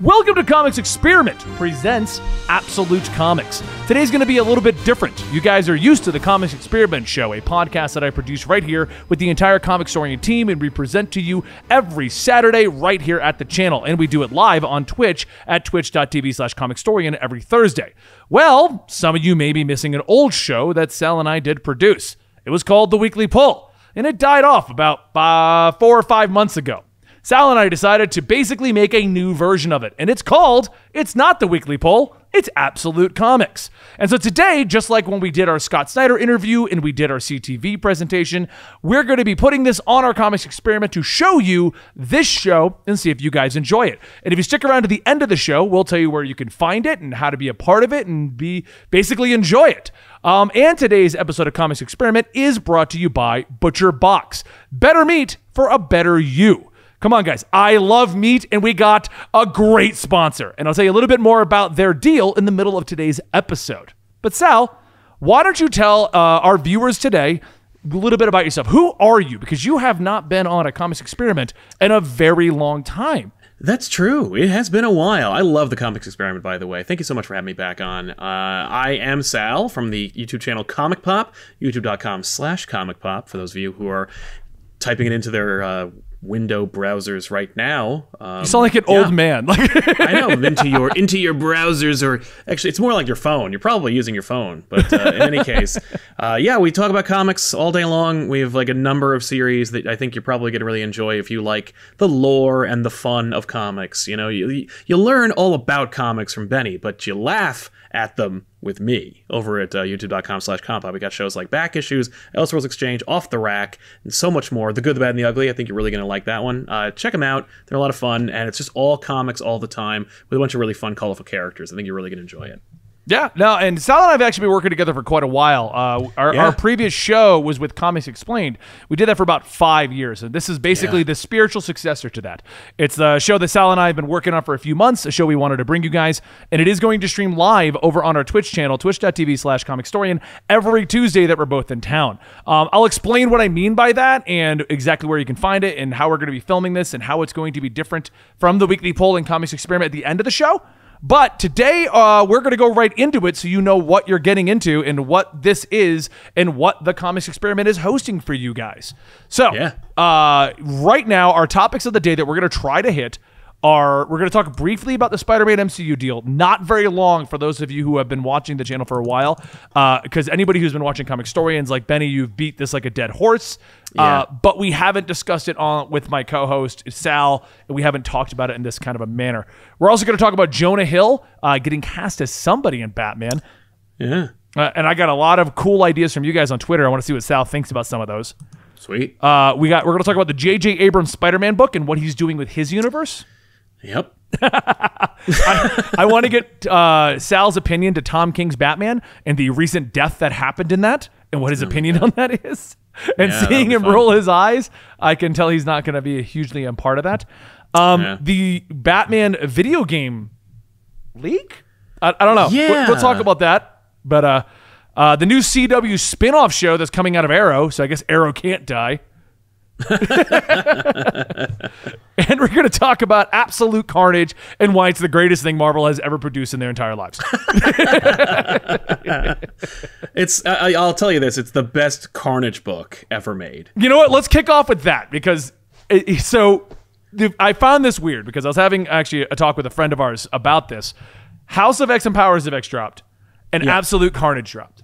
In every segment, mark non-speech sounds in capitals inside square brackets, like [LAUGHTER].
Welcome to Comics Experiment presents Absolute Comics. Today's going to be a little bit different. You guys are used to the Comics Experiment show, a podcast that I produce right here with the entire Comicstorian team, and we present to you every Saturday right here at the channel. And we do it live on Twitch at twitch.tv slash comicstorian every Thursday. Well, some of you may be missing an old show that Sal and I did produce. It was called The Weekly Pull, and it died off about uh, four or five months ago. Sal and I decided to basically make a new version of it, and it's called It's Not the Weekly Pull, it's Absolute Comics. And so today, just like when we did our Scott Snyder interview and we did our CTV presentation, we're going to be putting this on our comics experiment to show you this show and see if you guys enjoy it. And if you stick around to the end of the show, we'll tell you where you can find it and how to be a part of it and be basically enjoy it. Um, and today's episode of Comics Experiment is brought to you by Butcher Box. Better meat for a better you. Come on, guys. I love meat, and we got a great sponsor. And I'll tell you a little bit more about their deal in the middle of today's episode. But, Sal, why don't you tell uh, our viewers today a little bit about yourself? Who are you? Because you have not been on a comics experiment in a very long time. That's true. It has been a while. I love the comics experiment, by the way. Thank you so much for having me back on. Uh, I am Sal from the YouTube channel Comic Pop, youtube.com slash comic pop, for those of you who are typing it into their uh, window browsers right now. Um, you sound like an yeah. old man. [LAUGHS] I know into your into your browsers, or actually, it's more like your phone. You're probably using your phone, but uh, in any case, [LAUGHS] uh, yeah, we talk about comics all day long. We have like a number of series that I think you're probably going to really enjoy if you like the lore and the fun of comics. You know, you you learn all about comics from Benny, but you laugh at them with me over at uh, youtube.com slash compa. We got shows like Back Issues, Elseworlds Exchange, Off the Rack, and so much more. The Good, the Bad, and the Ugly. I think you're really going to like that one. Uh, check them out. They're a lot of fun, and it's just all comics all the time with a bunch of really fun, colorful characters. I think you're really going to enjoy it. Yeah, no, and Sal and I have actually been working together for quite a while. Uh, our, yeah. our, previous show was with Comics Explained. We did that for about five years, and this is basically yeah. the spiritual successor to that. It's the show that Sal and I have been working on for a few months, a show we wanted to bring you guys, and it is going to stream live over on our Twitch channel, twitch.tv slash comicstorian, every Tuesday that we're both in town. Um, I'll explain what I mean by that and exactly where you can find it and how we're going to be filming this and how it's going to be different from the weekly pull and comics experiment at the end of the show. But today, uh, we're going to go right into it so you know what you're getting into and what this is and what the comics experiment is hosting for you guys. So, yeah. uh, right now, our topics of the day that we're going to try to hit are we're going to talk briefly about the Spider-Man MCU deal. Not very long for those of you who have been watching the channel for a while, because uh, anybody who's been watching comic historians like Benny, you've beat this like a dead horse. Uh, yeah. Uh, but we haven't discussed it on with my co-host Sal, and we haven't talked about it in this kind of a manner. We're also going to talk about Jonah Hill uh, getting cast as somebody in Batman. Yeah. Uh, and I got a lot of cool ideas from you guys on Twitter. I want to see what Sal thinks about some of those. Sweet. Uh, we got. We're going to talk about the J.J. Abrams Spider-Man book and what he's doing with his universe. Yep. [LAUGHS] I, I want to get uh, Sal's opinion to Tom King's Batman and the recent death that happened in that and what his opinion on that is. [LAUGHS] And yeah, seeing him fun. roll his eyes, I can tell he's not going to be a hugely a part of that. Um, yeah. The Batman video game leak? I, I don't know. Yeah. We'll, we'll, talk about that. But uh, uh, the new CW spin off show that's coming out of Arrow, so I guess Arrow can't die. [LAUGHS] and we're going to talk about absolute carnage and why it's the greatest thing Marvel has ever produced in their entire lives. [LAUGHS] it's I, will tell you this, it's the best carnage book ever made. You know what? Let's kick off with that because it, so I found this weird because I was having actually a talk with a friend of ours about this. House of X and Powers of X dropped and yeah. Absolute Carnage dropped.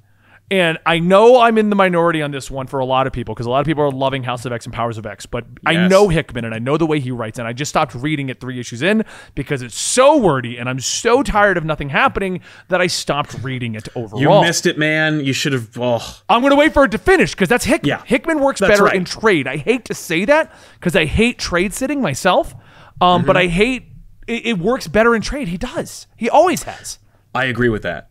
And I know I'm in the minority on this one for a lot of people because a lot of people are loving House of X and Powers of X. But yes. I know Hickman and I know the way he writes, and I just stopped reading it three issues in because it's so wordy and I'm so tired of nothing happening that I stopped reading it overall. You missed it, man. You should have. Oh. I'm going to wait for it to finish because that's Hickman. Yeah. Hickman works better right. in trade. I hate to say that because I hate trade sitting myself, um, mm-hmm. but I hate it, it works better in trade. He does. He always has. I agree with that.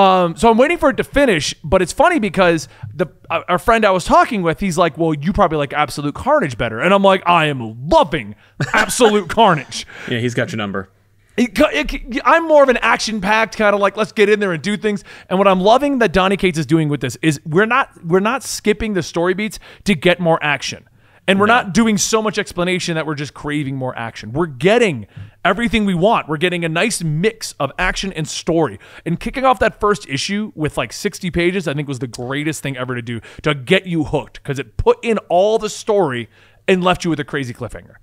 Um, so I'm waiting for it to finish, but it's funny because the uh, our friend I was talking with, he's like, "Well, you probably like Absolute Carnage better," and I'm like, "I am loving Absolute [LAUGHS] Carnage." Yeah, he's got your number. It, it, I'm more of an action-packed kind of like let's get in there and do things. And what I'm loving that Donny Cates is doing with this is we're not we're not skipping the story beats to get more action. And we're not doing so much explanation that we're just craving more action. We're getting everything we want. We're getting a nice mix of action and story. And kicking off that first issue with like 60 pages, I think was the greatest thing ever to do to get you hooked because it put in all the story and left you with a crazy cliffhanger.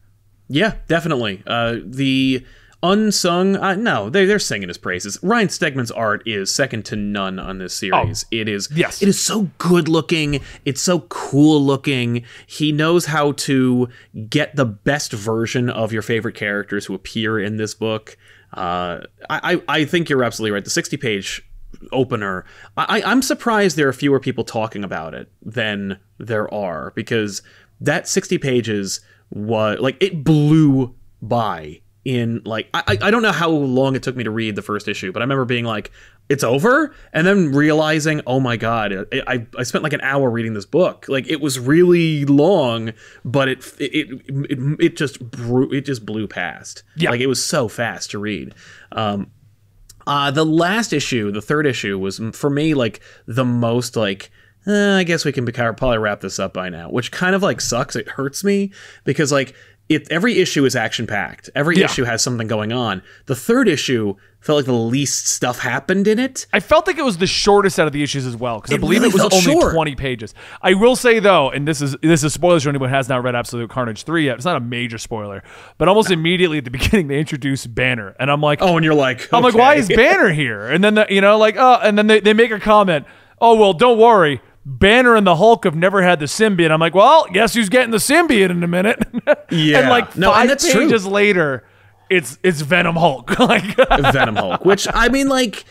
Yeah, definitely. Uh, the unsung, uh, no, they, they're singing his praises. Ryan Stegman's art is second to none on this series. it is, Oh, yes. it is so good looking. It's so cool looking. He knows how to get the best version of your favorite characters who appear in this book. Uh, I, I, I think you're absolutely right. The 60 page opener. I, I'm surprised there are fewer people talking about it than there are because that 60 pages was like it blew by in like I, I don't know how long it took me to read the first issue, but I remember being like, it's over, and then realizing, oh my god, I, I, spent like an hour reading this book. Like it was really long, but it it it, it just blew, it just blew past. Yeah. like it was so fast to read. Um, uh, the last issue, the third issue, was for me like the most like. eh, I guess we can be- probably wrap this up by now, which kind of like sucks. It hurts me because like it every issue is action packed. Every Yeah. issue has something going on. The third issue felt like the least stuff happened in it. I felt like it was the shortest out of the issues as well because I believe really it was only short. 20 pages. I will say though, and this is this is spoilers for anyone who has not read Absolute Carnage 3 yet. It's not a major spoiler, but almost immediately at the [LAUGHS] beginning they introduce Banner, and I'm like, Oh, and you're like, I'm like, why is Banner here? And then the, you know, like, oh, and then they, they make a comment. Oh well, don't worry. Banner and the Hulk have never had the symbiote. I'm like, well, guess who's getting the symbiote in a minute? [LAUGHS] Yeah. and like No, and five true. pages later, it's it's Venom Hulk. [LAUGHS] like, [LAUGHS] Venom Hulk, which I mean, like,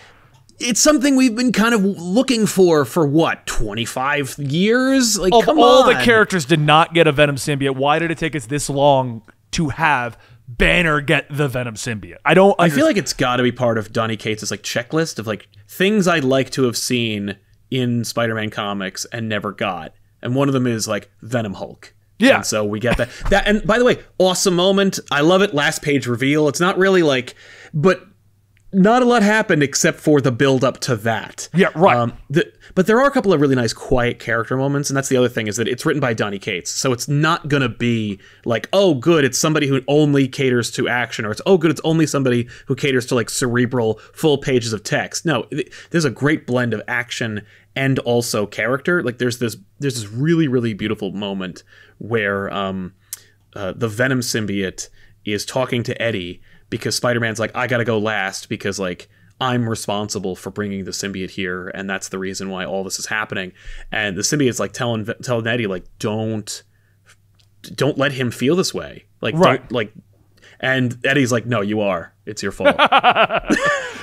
it's something we've been kind of looking for for what 25 years. Like, of all on. the characters did not get a Venom symbiote, why did it take us this long to have Banner get the Venom symbiote? I don't. I feel like it's got to be part of Donny Cates' like checklist of like things I'd like to have seen in Spider-Man comics and never got, and one of them is like Venom Hulk. Yeah. And so we get that. That and by the way, awesome moment. I love it. Last page reveal. It's not really like, but not a lot happened except for the build up to that. Yeah, right. Um, the, but there are a couple of really nice quiet character moments, and that's the other thing is that it's written by Donny Cates, so it's not gonna be like, oh, good, it's somebody who only caters to action, or it's oh, good, it's only somebody who caters to like cerebral full pages of text. No, th- there's a great blend of action and also character. Like there's this there's this really really beautiful moment where um, uh, the Venom symbiote is talking to Eddie because Spider-Man's like, I gotta go last because like I'm responsible for bringing the symbiote here, and that's the reason why all this is happening. And the symbiote's like telling telling Eddie like, don't don't let him feel this way. Like, Right. don't like. And Eddie's like, no, you are. It's your fault. [LAUGHS]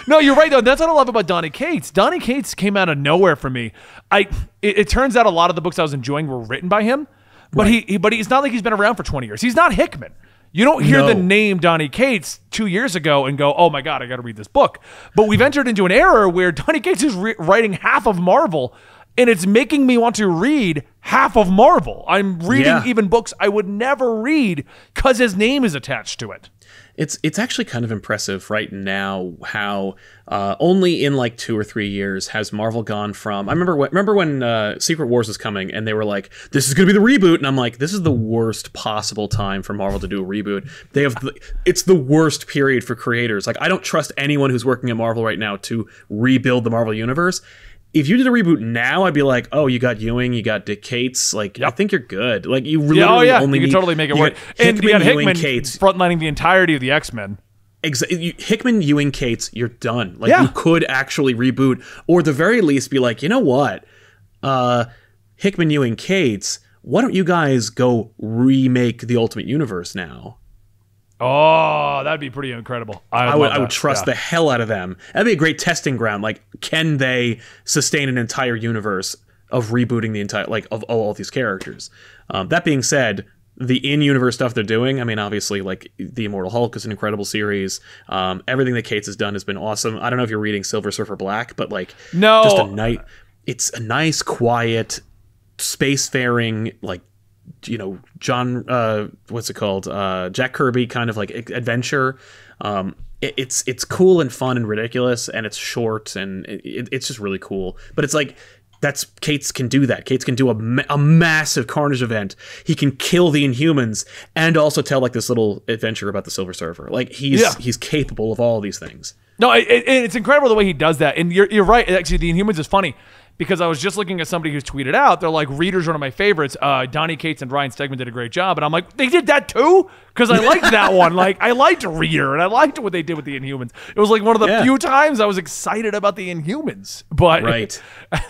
No, you're right though. That's what I love about Donny Cates. Donny Cates came out of nowhere for me. I it, it turns out a lot of the books I was enjoying were written by him, but he, he but he's not like he's been around for 20 years. He's not Hickman. You don't hear the name Donny Cates two years ago and go, "Oh my god, I got to read this book." But we've entered into an era where Donny Cates is re- writing half of Marvel, and it's making me want to read half of Marvel. I'm reading Yeah. even books I would never read because his name is attached to it. It's it's actually kind of impressive right now how uh, only in like two or three years has Marvel gone from. I remember when, remember when uh, Secret Wars was coming and they were like, "This is going to be the reboot," and I'm like, "This is the worst possible time for Marvel to do a reboot." They have the, it's the worst period for creators. Like I don't trust anyone who's working at Marvel right now to rebuild the Marvel universe. If you did a reboot now, I'd be like, "Oh, you got Ewing, you got Dick Cates. Like, I think you're good. Like, you really Yeah, oh yeah, only you can need- totally make it work. And you got Ewing, Hickman Cates. frontlining the entirety of the X Men. Exa- you- Hickman, Ewing, Cates, you're done. Like Yeah. you could actually reboot, or at the very least be like, you know what, uh, Hickman, Ewing, Cates, why don't you guys go remake the Ultimate Universe now? Oh, that'd be pretty incredible. I would, I would trust the hell out of them. That'd be a great testing ground. Like, can they sustain an entire universe of rebooting the entire like of all, all these characters? Um, that being said, the in-universe stuff they're doing. I mean, obviously, like the Immortal Hulk is an incredible series. Um, everything that Cates has done has been awesome. I don't know if you're reading Silver Surfer Black, but like, No. just a night. It's a nice, quiet, spacefaring like you know John uh what's it called uh Jack Kirby kind of like adventure um it, it's it's cool and fun and ridiculous and it's short and it, it- it's just really cool but it's like that's Cates can do that. Cates can do a, ma- a massive Carnage event. He can kill the Inhumans and also tell like this little adventure about the Silver Surfer. Like he's Yeah. he's capable of all these things. No, it, it's incredible the way he does that. And you're, you're right. Actually, the Inhumans is funny because I was just looking at somebody who's tweeted out. They're like, Reader's one of my favorites. Uh, Donny Cates and Ryan Stegman did a great job. And I'm like, they did that too? Because I liked that [LAUGHS] one. Like, I liked Reader and I liked what they did with the Inhumans. It was like one of the Yeah. few times I was excited about the Inhumans. But, Right. [LAUGHS]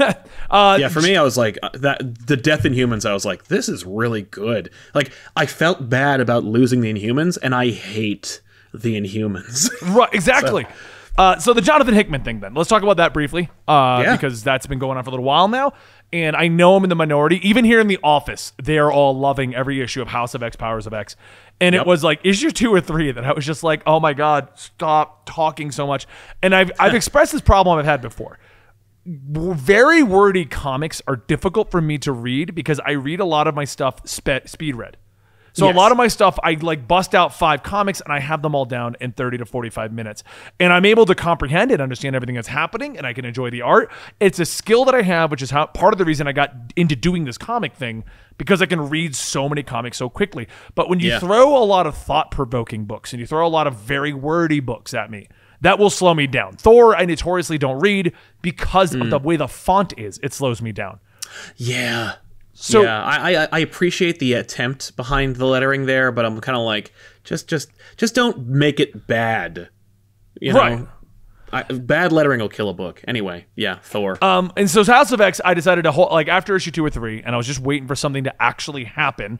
uh, Yeah, for me, I was like uh, that. The Death Inhumans, I was like, this is really good. Like, I felt bad about losing the Inhumans, and I hate the Inhumans. Right, [LAUGHS] exactly. Uh, so the Jonathan Hickman thing, then let's talk about that briefly, uh, Yeah. because that's been going on for a little while now, and I know I'm in the minority. Even here in the office, they're all loving every issue of House of X, Powers of X, and it was like issue two or three that I was just like, oh my god, stop talking so much. And I've [LAUGHS] I've expressed this problem I've had before. Very wordy comics are difficult for me to read because I read a lot of my stuff spe- speed read. So Yes. a lot of my stuff, I like bust out five comics and I have them all down in 30 to 45 minutes. And I'm able to comprehend and understand everything that's happening and I can enjoy the art. It's a skill that I have, which is how part of the reason I got into doing this comic thing because I can read so many comics so quickly. But when you Yeah. throw a lot of thought provoking books and you throw a lot of very wordy books at me, that will slow me down. Thor, I notoriously don't read because of mm. the way the font is. It slows me down. yeah. So- yeah, I, I I appreciate the attempt behind the lettering there, but I'm kind of like, just just just don't make it bad. You know, Right. I, bad lettering will kill a book. Anyway, yeah, Thor. Um, and so House of X, I decided to hold like after issue two or three, and I was just waiting for something to actually happen.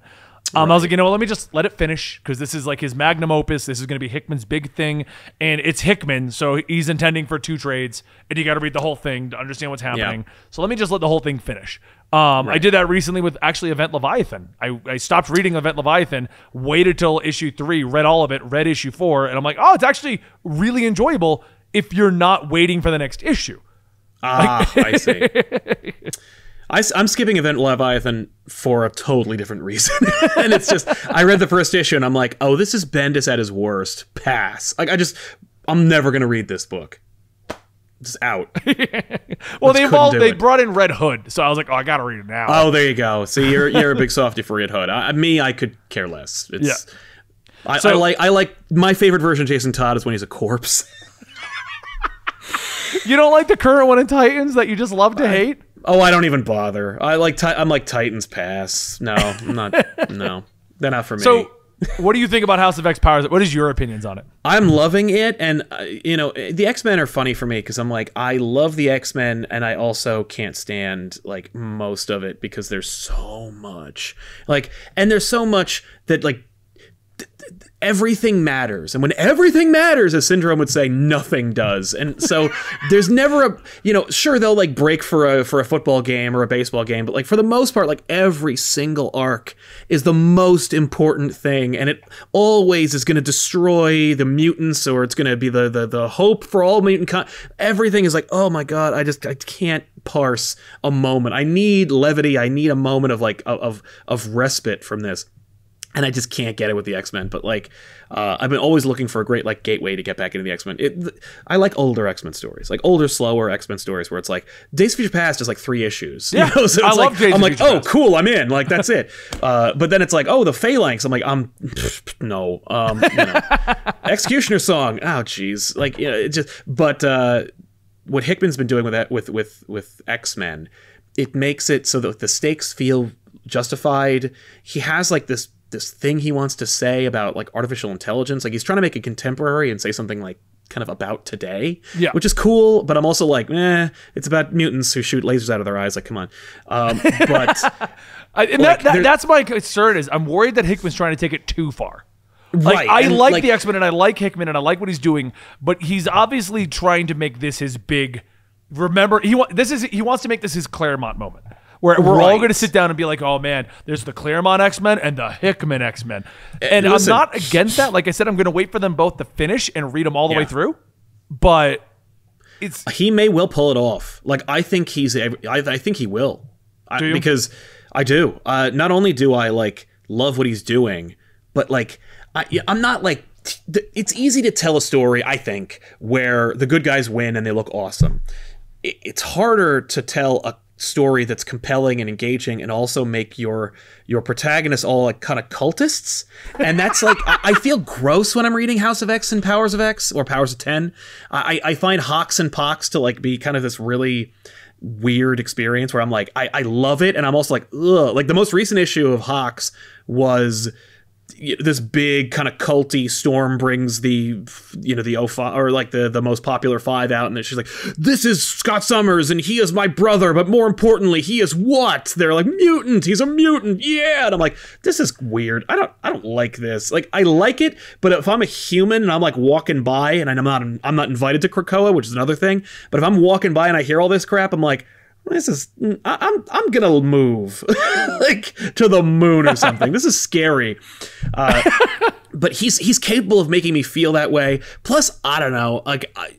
Um, I was like, you know what? Let me just let it finish because this is like his magnum opus. This is going to be Hickman's big thing, and it's Hickman, so he's intending for two trades, and you got to read the whole thing to understand what's happening. So let me just let the whole thing finish. Um, I did that recently with actually Event Leviathan. I, I stopped reading Event Leviathan, waited till issue three, read all of it, read issue four, and I'm like, oh, it's actually really enjoyable if you're not waiting for the next issue. ah, I see. [LAUGHS] I, am skipping Event Leviathan for a totally different reason, [LAUGHS] and it's just I read the first issue and I'm like, oh, this is Bendis at his worst. Pass. Like I just, I'm never gonna read this book. Just out. [LAUGHS] Well, they involved, they it. brought in Red Hood, so I was like, oh, I gotta read it now. Oh, there you go. See, you're you're a big softy for Red Hood. I, me, I could care less. It's, Yeah. I, So- I like I like my favorite version of Jason Todd is when he's a corpse. [LAUGHS] You don't like the current one in Titans that you just love to hate? Oh, I don't even bother. I like I'm like Titans pass. No, I'm not. [LAUGHS] no, they're not for me. So, what do you think about House of X Powers? What is your opinions on it? I'm loving it, and uh, you know the X Men are funny for me because I'm like I love the X Men, and I also can't stand like most of it because there's so much like, and there's so much that like everything matters, and when everything matters, as Syndrome would say, nothing does, and so [LAUGHS] there's never a you know sure they'll like break for a for a football game or a baseball game, but like for the most part, like every single arc is the most important thing, and it always is going to destroy the mutants, or it's going to be the the the hope for all mutant. Con- everything is like, oh my god, I just I can't parse a moment. I need levity. I need a moment of like of of, of respite from this and I just can't get it with the X Men. But like, uh, I've been always looking for a great like gateway to get back into the X Men. I like older X Men stories, like older, slower X Men stories, where it's like Days of Future Past is like three issues. you Yeah, know? [LAUGHS] so I it's love like, Days I'm like, oh, Past. cool, I'm in. Like that's it. [LAUGHS] Uh, but then it's like, oh, the Phalanx. I'm like, I'm [LAUGHS] no, um, you know. Executioner song. Oh, jeez, like you know, it just. But uh, what Hickman's been doing with that with with with X Men, it makes it so that the stakes feel justified. He has like this this thing he wants to say about like artificial intelligence. Like he's trying to make it contemporary and say something like kind of about today. Yeah. Which is cool, but I'm also like, eh, it's about mutants who shoot lasers out of their eyes. Like, come on. Um, [LAUGHS] but I, and that, that, that's my concern. Is I'm worried that Hickman's trying to take it too far. Like right. I and, like, the X Men and I like Hickman and I like what he's doing, but he's obviously trying to make this his big. Remember, he this is he wants to make this his Claremont moment. Where we're all going to sit down and be like, "Oh man, there's the Claremont X Men and the Hickman X Men," and listen- I'm not against that. Like I said, I'm going to wait for them both to finish and read them all the way through. But it's he may well pull it off. Like I think he's, I, I think he will, I, because I do. Uh, not only do I like love what he's doing, but like I, I'm not like. It's easy to tell a story, I think, where the good guys win and they look awesome. It's harder to tell a story that's compelling and engaging and also make your your protagonists all like kind of cultists. And that's like I, I feel gross when i'm reading house of x and powers of x or powers of 10 i i find HoX and pox to like be kind of this really weird experience where i'm like i, I love it and i'm also like ugh. Like the most recent issue of HoX was this big kind of culty storm brings the you know the 05 or like the the most popular five out and she's like this is scott summers and he is my brother but more importantly he is what? They're like mutant he's a mutant yeah! And i'm like this is weird. I don't i don't like this. Like i like it but if i'm a human and i'm like walking by and i'm not i'm not invited to krakoa which is another thing but if i'm walking by and i hear all this crap i'm like this is I, I'm I'm gonna move [LAUGHS] like to the moon or something. this is scary. Uh, [LAUGHS] but he's he's capable of making me feel that way. Plus, I don't know, like. I,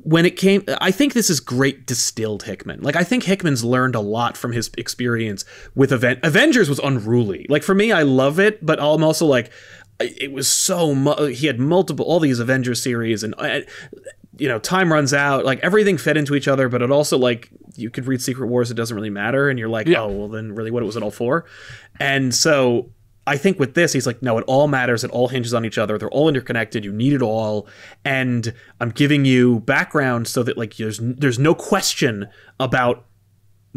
when it came i think this is great distilled hickman like i think hickman's learned a lot from his experience with event avengers was unruly like for me i love it but i'm also like it was so mu- he had multiple all these avengers series and uh, you know time runs out like everything fed into each other but it also like you could read secret wars it doesn't really matter and you're like Yeah. oh well then really what was it all for and so i think with this he's like no it all matters it all hinges on each other they're all interconnected you need it all and i'm giving you background so that like there's there's no question about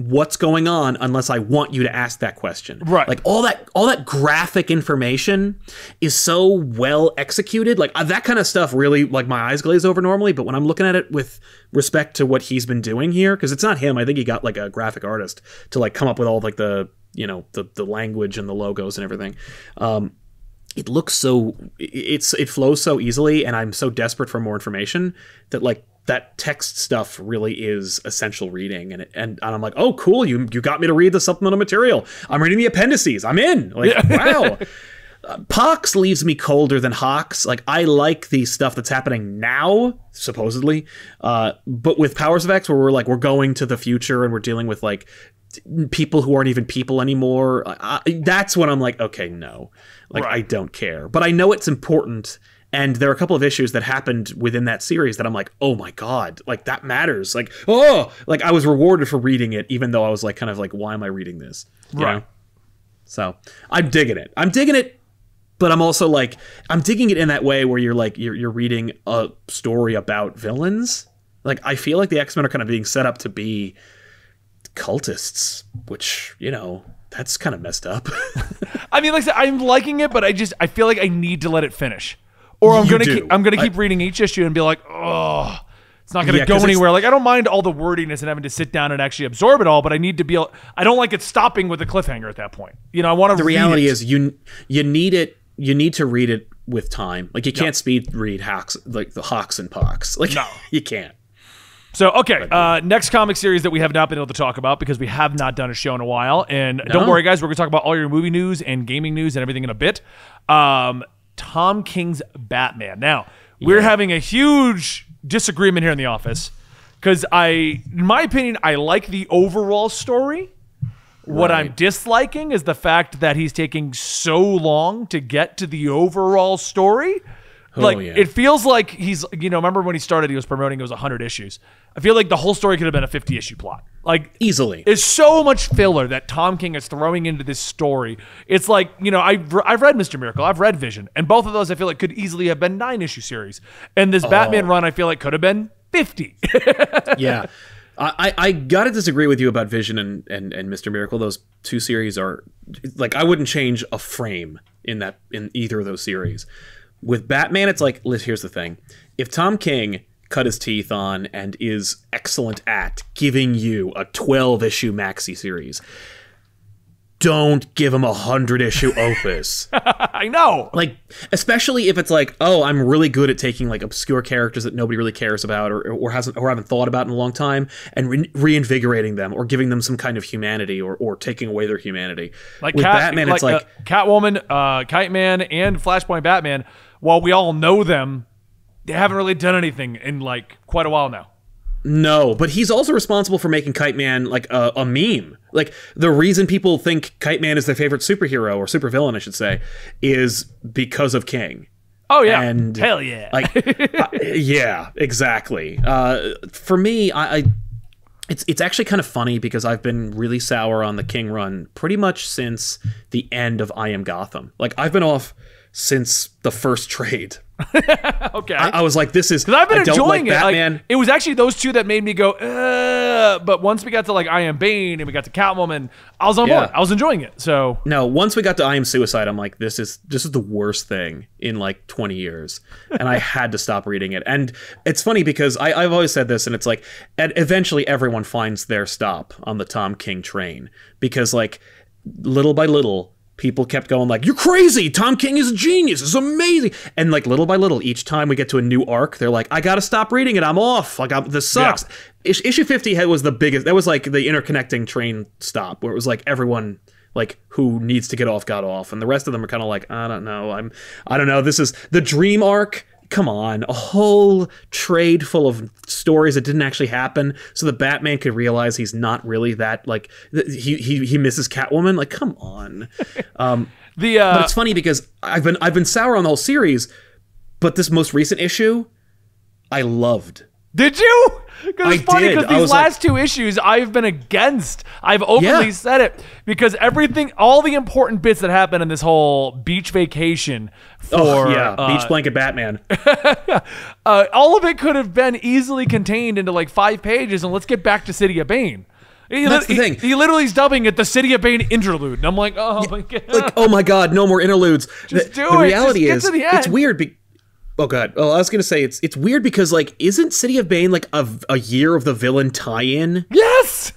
what's going on unless I want you to ask that question. Right. Like all that all that graphic information is so well executed. Like uh, that kind of stuff really like my eyes glaze over normally, but when I'm looking at it with respect to what he's been doing here cuz it's not him, I think he got like a graphic artist to like come up with all like the, you know, the the language and the logos and everything. Um it looks so it's it flows so easily and i'm so desperate for more information that like that text stuff really is essential reading and it, and, and i'm like oh cool you you got me to read the supplemental material i'm reading the appendices i'm in like [LAUGHS] wow Uh, Pox leaves me colder than HoX. Like I like the stuff that's happening now, supposedly, uh, but with Powers of X, where we're like we're going to the future and we're dealing with like people who aren't even people anymore. I, I, that's when I'm like, okay, no, like Right. I don't care, but I know it's important. And there are a couple of issues that happened within that series that I'm like, oh my god, like that matters. Like, oh, like I was rewarded for reading it, even though I was like, kind of like, why am I reading this? You Right. know? So I'm digging it. I'm digging it, but I'm also like I'm digging it in that way where you're like you're you're reading a story about villains. Like I feel like the X Men are kind of being set up to be cultists, which you know that's kind of messed up. [LAUGHS] I mean, like I said, I'm liking it, but I just I feel like I need to let it finish, or I'm You gonna do. keep, I'm gonna keep reading each issue and be like, oh, it's not gonna Yeah, go anywhere. Like I don't mind all the wordiness and having to sit down and actually absorb it all, but I need to be. I don't like it stopping with a cliffhanger at that point. You know, I want to. the reality is you you need it. You need to read it with time. Like you can't speed read HoX like the HoX and pox. Like No. [LAUGHS] you can't. So okay, uh, next comic series that we have not been able to talk about because we have not done a show in a while, and don't worry, guys, we're gonna talk about all your movie news and gaming news and everything in a bit. Um, Tom King's Batman. Now we're having a huge disagreement here in the office because I, in my opinion, I like the overall story. What I'm disliking is the fact that he's taking so long to get to the overall story. Oh, like Oh, yeah. it feels like he's you know remember when he started he was promoting it was 100 issues. I feel like the whole story could have been a 50 issue plot. Like Easily. there's so much filler that Tom King is throwing into this story. It's like, you know, I've, I've read Mr. Miracle, I've read Vision, and both of those I feel like could easily have been nine issue series. And this oh. Batman Oh. run I feel like could have been 50. [LAUGHS] yeah. I, I I gotta disagree with you about Vision and, and, and Mr. Miracle. Those two series are like I wouldn't change a frame in that in either of those series. With Batman, it's like here's the thing. If Tom King cut his teeth on and is excellent at giving you a 12 issue maxi series, don't give him a hundred issue opus. [LAUGHS] I know. like especially if it's like oh i'm really good at taking like obscure characters that nobody really cares about or, or hasn't or haven't thought about in a long time and re- reinvigorating them or giving them some kind of humanity or, or taking away their humanity Like with Cat, batman it's like uh, Catwoman, uh, Kite Man, and Flashpoint Batman. While we all know them, they haven't really done anything in like quite a while now. no but he's also responsible for making kite man like a, a meme like the reason people think kite man is their favorite superhero or supervillain i should say is because of king Oh yeah, And, hell yeah. like [LAUGHS] uh, yeah exactly uh, for me I, I it's it's actually kind of funny because I've been really sour on the King run pretty much since the end of I Am Gotham. Like I've been off since the first trade. [LAUGHS] okay. I, I was like, this is Because I've been I don't enjoying like it. Like, it was actually those two that made me go, uh, but once we got to like I Am Bane and we got to Catwoman, I was on Yeah. board. I was enjoying it. So no, once we got to I Am Suicide, I'm like, this is this is the worst thing in like 20 years, and I [LAUGHS] had to stop reading it. And it's funny because I, I've always said this, and it's like, and eventually everyone finds their stop on the Tom King train because like little by little. People kept going like, "You're crazy! Tom King is a genius. It's amazing." And like little by little, each time we get to a new arc, they're like, "I gotta stop reading it. I'm off. Like, I'm, this sucks." Ish- issue 50 had was the biggest. That was like the interconnecting train stop where it was like everyone like who needs to get off got off and the rest of them are kind of like i don't know i'm i don't know this is the dream arc come on a whole trade full of stories that didn't actually happen so the batman could realize he's not really that like th- he he, he misses catwoman? Like come on. [LAUGHS] Um the uh, but it's funny because i've been i've been sour on the whole series but this most recent issue i loved Did you? Because it's I funny because these was like- last two issues I've been against. I've openly Yeah. said it because everything, all the important bits that happen in this whole beach vacation for oh yeah uh, beach blanket batman [LAUGHS] uh, all of it could have been easily contained into like five pages, and let's get back to City of Bane. He, That's the he- thing. He, literally is dubbing it the City of Bane interlude, and I'm like, oh my god. like, oh my god, no more interludes. Just the, do the it. reality Just is, it's weird. Be- oh god. Well, I was gonna say it's it's weird because like, isn't City of Bane like a, a year of the villain tie-in? yes.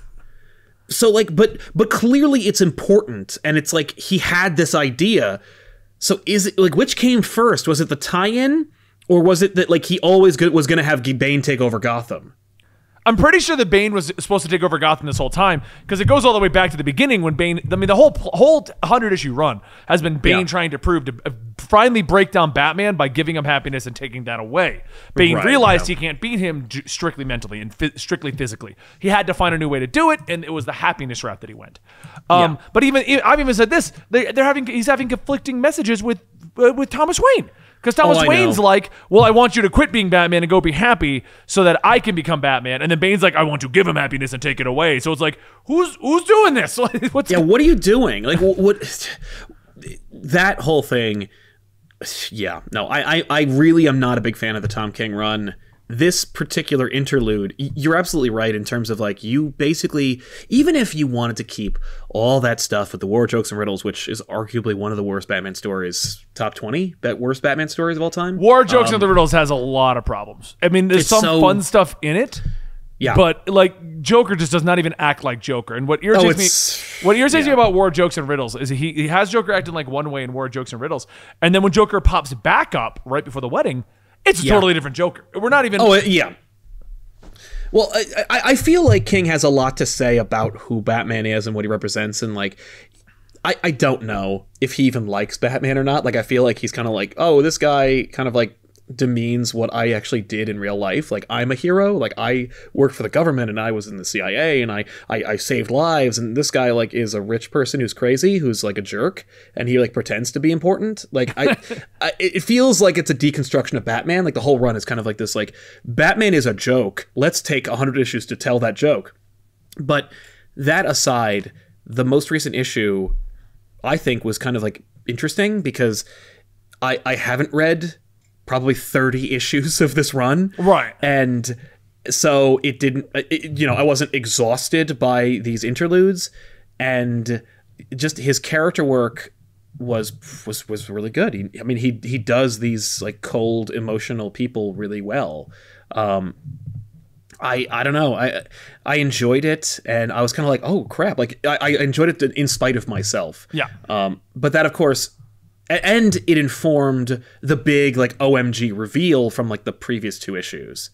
So like, but but clearly it's important, and it's like he had this idea. So is it like which came first? Was it the tie-in, or was it that like he always go- was gonna have Bane take over Gotham? I'm pretty sure that Bane was supposed to take over Gotham this whole time because it goes all the way back to the beginning when Bane. I mean, the whole whole hundred issue run has been Bane Yeah. trying to prove to uh, finally break down Batman by giving him happiness and taking that away. Bane Right, realized yeah. he can't beat him strictly mentally and strictly physically. He had to find a new way to do it, and it was the happiness route that he went. Um, Yeah. But even I've even said this: they, they're having he's having conflicting messages with uh, with Thomas Wayne. Because Thomas Oh, Wayne's know. like, well, I want you to quit being Batman and go be happy so that I can become Batman. And then Bane's like, I want to give him happiness and take it away. So it's like, who's who's doing this? [LAUGHS] What's Yeah, what are you doing? Like, wh- what? [LAUGHS] That whole thing. [SIGHS] Yeah, no, I, I, I really am not a big fan of the Tom King run. This particular interlude, you're absolutely right in terms of like you basically, even if you wanted to keep all that stuff with the war jokes and riddles, which is arguably one of the worst Batman stories, top twenty, that worst Batman stories of all time. War Jokes and um, the Riddles has a lot of problems. I mean, there's some so- fun stuff in it. Yeah, But like Joker just does not even act like Joker. And what irritates Oh, me, what irritates me about War Jokes and Riddles is he he has Joker acting like one way in War Jokes and Riddles, and then when Joker pops back up right before the wedding, it's a Yeah. totally different Joker. We're not even. Oh yeah. Well, I, I I feel like King has a lot to say about who Batman is and what he represents, and like, I I don't know if he even likes Batman or not. Like, I feel like he's kind of like, oh, this guy kind of like demeans what I actually did in real life. Like, I'm a hero. Like, I worked for the government and I was in the CIA and I I, I saved lives. And this guy like is a rich person who's crazy, who's like a jerk, and he like pretends to be important. Like, I, [LAUGHS] I it feels like it's a deconstruction of Batman. Like the whole run is kind of like this. Like, Batman is a joke. Let's take a hundred issues to tell that joke. But that aside, the most recent issue I think was kind of like interesting because I I haven't read probably 30 [LAUGHS] issues of this run. Right. And so it didn't it, you know, I wasn't exhausted by these interludes and just his character work was was was really good. He, I mean, he he does these like cold, emotional people really well. Um, I I don't know. I I enjoyed it, and I was kind of like, oh crap! Like I, I enjoyed it in spite of myself. Yeah. Um, but that, of course, and it informed the big like OMG reveal from like the previous two issues,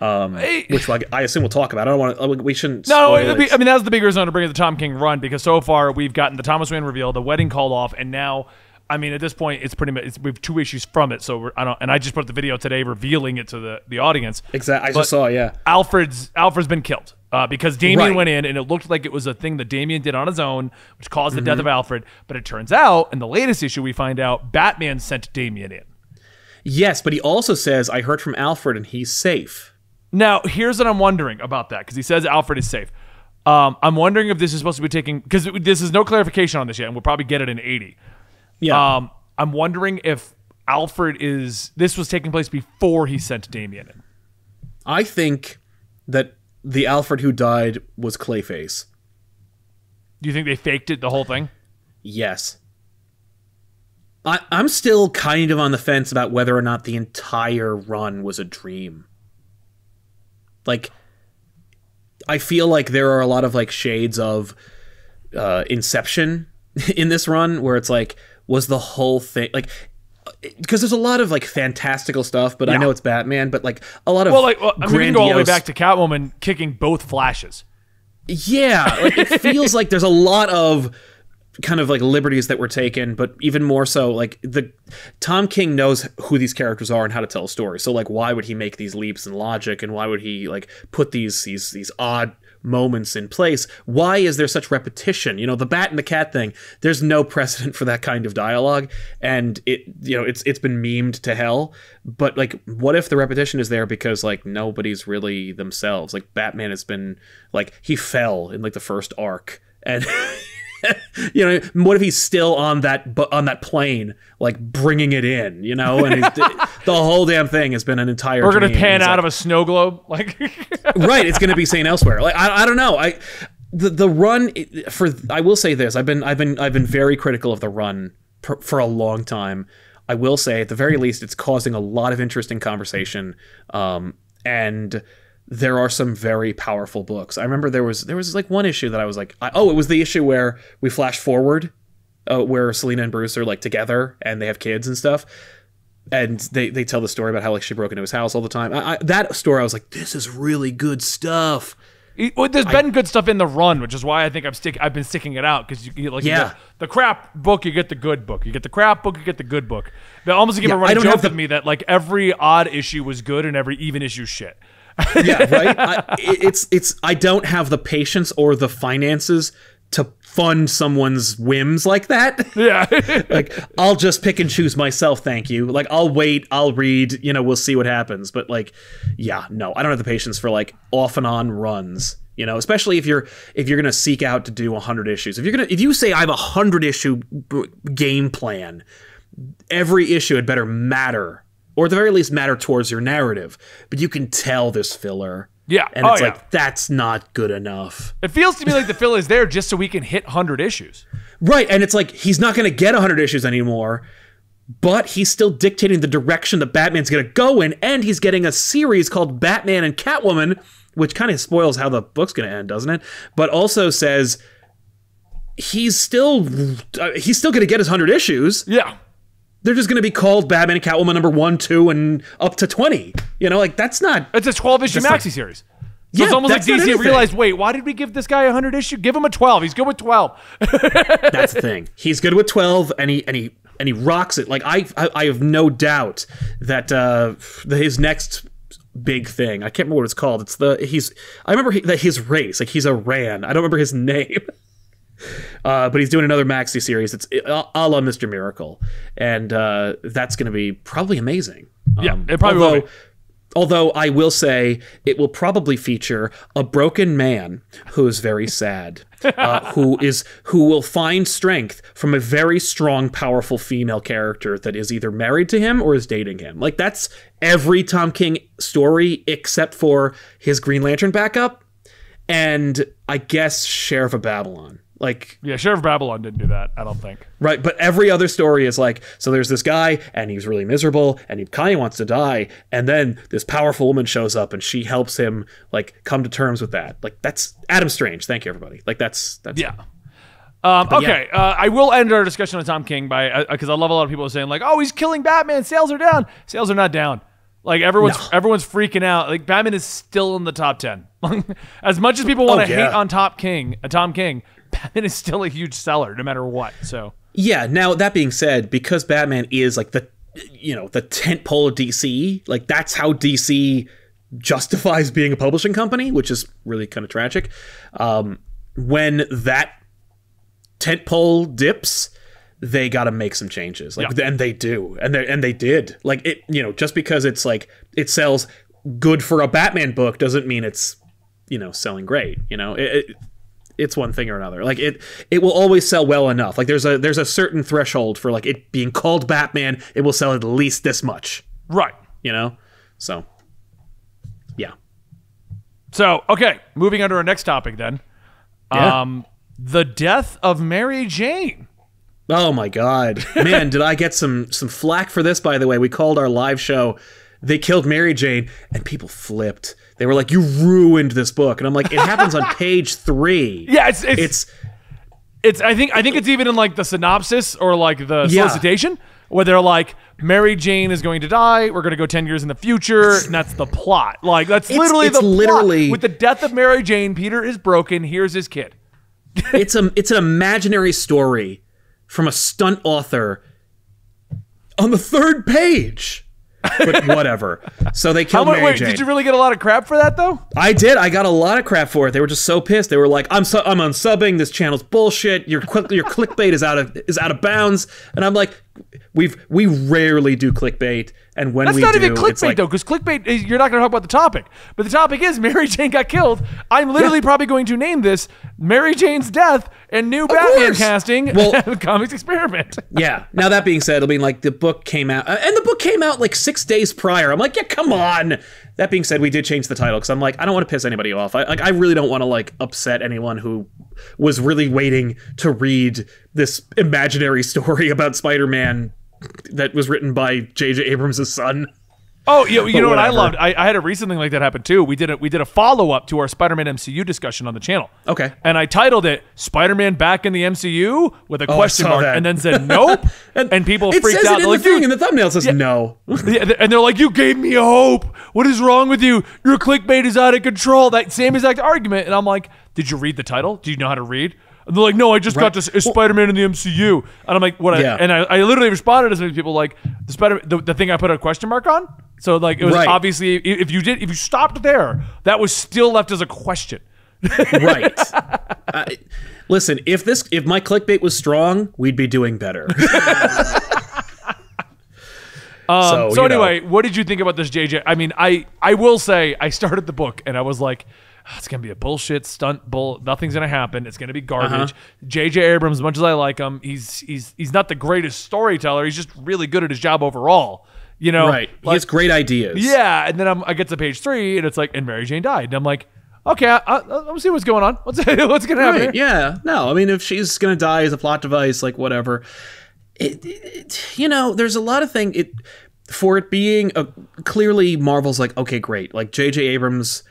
um, Hey. which like, I assume we'll talk about. I don't want to. We shouldn't. No, spoil be- it. I mean that's the big reason to bring the Tom King run because so far we've gotten the Thomas Wayne reveal, the wedding called off, and now, I mean, at this point it's pretty much it's, we have two issues from it. So we're, I don't, and I just put the video today revealing it to the the audience. exactly. I but- just saw. Yeah. Alfred's Alfred's been killed uh, because Damian Right. went in and it looked like it was a thing that Damian did on his own, which caused the Mm-hmm. death of Alfred. But it turns out in the latest issue we find out Batman sent Damian in. Yes, but he also says I heard from Alfred and he's safe. Now, here's what I'm wondering about that because he says Alfred is safe. Um, I'm wondering if this is supposed to be taking because this is no clarification on this yet, and we'll probably get it in 80. Yeah. Um, I'm wondering if Alfred is this was taking place before he sent Damian in. I think that the Alfred who died was Clayface. Do you think they faked it the whole thing? Yes. I, I'm still kind of on the fence about whether or not the entire run was a dream. Like, I feel like there are a lot of like shades of uh, Inception [LAUGHS] in this run, where it's like, was the whole thing like? Because there's a lot of like fantastical stuff, but I know it's Batman. But like a lot of Well, like well, I mean, we can go all the way back to Catwoman kicking both flashes. Yeah, [LAUGHS] like it feels like there's a lot of kind of like liberties that were taken, but even more so, like the Tom King knows who these characters are and how to tell a story. So like, why would he make these leaps in logic, and why would he like put these these these odd moments in place? Why is there such repetition? You know, the bat and the cat thing. There's no precedent for that kind of dialogue, and it you know it's it's been memed to hell. But like, what if the repetition is there because like nobody's really themselves? Like Batman has been like he fell in like the first arc and. [LAUGHS] [LAUGHS] you know, what if he's still on that on that plane, like bringing it in, you know? And he's, [LAUGHS] the whole damn thing has been an entire. We're gonna pan out like- of a snow globe, like [LAUGHS] right. It's going to be seen elsewhere. Like I, I don't know. I the the run for I will say this. I've been I've been I've been very critical of the run per, for a long time. I will say at the very least it's causing a lot of interesting conversation. Um, and there are some very powerful books. I remember there was there was like one issue that I was like, I, oh, it was the issue where we flash forward, uh, where Selina and Bruce are like together and they have kids and stuff and they, they tell the story about how like she broke into his house all the time. I, I, that story, I was like, this is really good stuff. It- well, there's been good stuff in the run, which is why I think I'm stick. I've been sticking it out because you, you like Yeah. get the crap book, you get the good book. You get the crap book, you get the good book. They almost give Yeah, a I running joke the- with me that like every odd issue was good and every even issue shit. [LAUGHS] Yeah, right. I, it's it's I don't have the patience or the finances to fund someone's whims like that. [LAUGHS] Yeah, [LAUGHS] like I'll just pick and choose myself, thank you. Like I'll wait, I'll read, you know, we'll see what happens. But like, yeah, no, I don't have the patience for like off and on runs. You know, especially if you're if you're gonna seek out to do hundred issues. If you're gonna if you say I have a hundred issue b- game plan, every issue had better matter, or at the very least matter towards your narrative. But you can tell this filler. Yeah. and Oh, it's yeah. like that's not good enough. it feels to me like the fill is there just so we can hit hundred issues. Right, and it's like he's not going to get 100 issues anymore, but he's still dictating the direction that Batman's going to go in, and he's getting a series called Batman and Catwoman, which kind of spoils how the book's going to end, doesn't it? But also says he's still uh, he's still going to get his 100 issues. Yeah. They're just going to be called Batman and Catwoman number 1, 2 and up to 20. You know, like that's not It's a 12 issue maxi not- series. So Yeah, it's almost like DC realized, wait, why did we give this guy a 100 issue? Give him a 12. He's good with 12. [LAUGHS] That's the thing. He's good with twelve, and he and he and he rocks it. Like I, I, I have no doubt that uh, his next big thing. I can't remember what it's called. It's the he's. I remember he, that his race. Like he's a Ran. I don't remember his [LAUGHS] name. Uh, but he's doing another maxi series. It's a a la Mr. Miracle, and uh, that's going to be probably amazing. Yeah, Um, it probably will although, be. Although I will say it will probably feature a broken man who is very sad, [LAUGHS] uh, who is who will find strength from a very strong, powerful female character that is either married to him or is dating him. Like that's every Tom King story except for his Green Lantern backup, and I guess Sheriff of Babylon. Like Yeah, Sheriff Babylon didn't do that, I don't think. Right, but every other story is like, so there's this guy, and he's really miserable, and he kind of wants to die, and then this powerful woman shows up, and she helps him like come to terms with that. Like that's Adam Strange. Thank you, everybody. Like that's that's Yeah. Um, okay, uh, I will end our discussion on Tom King by because I love a lot of people saying like, "Oh, he's killing Batman. Sales are down. Sales are not down. Like everyone's No. everyone's freaking out. Like Batman is still in the top ten. [LAUGHS] as much as people want to Oh, yeah. hate on Top King, uh, Tom King, Batman is still a huge seller no matter what. So Yeah. Now that being said, because Batman is like the you know the tent pole of DC, like that's how DC justifies being a publishing company, which is really kind of tragic. Um, when that tent pole dips, they got to make some changes. Like, Yeah. and they do, and they and they did. Like it, you know, just because it's like it sells good for a Batman book doesn't mean it's you know selling great. You know, it, it, it's one thing or another. Like it it will always sell well enough. Like there's a there's a certain threshold for like it being called Batman. It will sell at least this much. Right. You know, so yeah. So, okay, moving on to our next topic then. Yeah. Um, the death of Mary Jane. Oh my god. Man, did I get some some flack for this by the way. We called our live show they killed Mary Jane and people flipped. They were like you ruined this book. And I'm like it happens on [LAUGHS] page 3. Yeah, it's it's, It's it's I think I think it's even in like the synopsis or like the Yeah. solicitation where they're like Mary Jane is going to die. We're going to go 10 years in the future, and that's the plot. Like that's It's- literally it's the plot. literally- with the death of Mary Jane, Peter is broken. Here's his kid. [LAUGHS] it's a it's an imaginary story from a stunt author on the third page. But whatever. So they How killed much, Mary wait, Jane. did you really get a lot of crap for that though? I did. I got a lot of crap for it. They were just so pissed. They were like, "I'm su- I'm unsubbing. This channel's bullshit. Your your clickbait is out of is out of bounds." And I'm like, "We've we rarely do clickbait, and when That's we not do, even clickbait it's like, though, because clickbait is you're not going to talk about the topic. But the topic is Mary Jane got killed. I'm literally probably going to name this Mary Jane's death and new Batman course. casting [LAUGHS] Well- comics experiment. [LAUGHS] Yeah. Now that being said, I mean, like the book came out, uh, and the book came out like six days prior. I'm like, yeah, come on. That being said, we did change the title because I'm like, I don't want to piss anybody off. I like, I really don't want to like upset anyone who was really waiting to read this imaginary story [LAUGHS] about Spider-Man that was written by J.J. Abrams' son. Oh, you, [LAUGHS] you know what I whatever. loved? I, I had a recent thing like that happen too. We did a we did a follow up to our Spider-Man MCU discussion on the channel. Okay. And I titled it "Spider-Man Back in the MCU" with a oh, question mark, that. and then said [LAUGHS] nope. and, people It freaked says out. it in like, the thing, and the thumbnail says no. [LAUGHS] Yeah, and they're like, "You gave me hope. What is wrong with you? Your clickbait is out of control." That same exact argument, and I'm like, "Did you read the title? Do you know how to read?" And they're like, "No, I just got this. It's Spider-Man in the MCU." And I'm like, "What?" Yeah. I, and I, I literally responded to some people like, "The Spider, the, the thing I put a question mark on." So like, it was Right. obviously if you did if you stopped there, that was still left as a question. [LAUGHS] right. I- listen, if this if my clickbait was strong, we'd be doing better. [LAUGHS] So so, you know. anyway, what did you think about this JJ? I mean, I I will say I started the book and I was like, "Ah, it's gonna be a bullshit stunt bull. Nothing's gonna happen. It's gonna be garbage. Uh-huh. JJ Abrams, as much as I like him, he's he's he's not the greatest storyteller. He's just really good at his job overall. You know, right. he has great ideas. yeah. And then I'm, I get to page three and it's like, and Mary Jane died. And I'm like, okay, I, I, I'll see what's going on. [LAUGHS] What's what's gonna happen? Right. Yeah. No, I mean, if she's gonna die as a plot device, like whatever. It, it- it- you know, there's a lot of thing. It for it being a clearly Marvel's like okay, great. Like J.J. Abrams'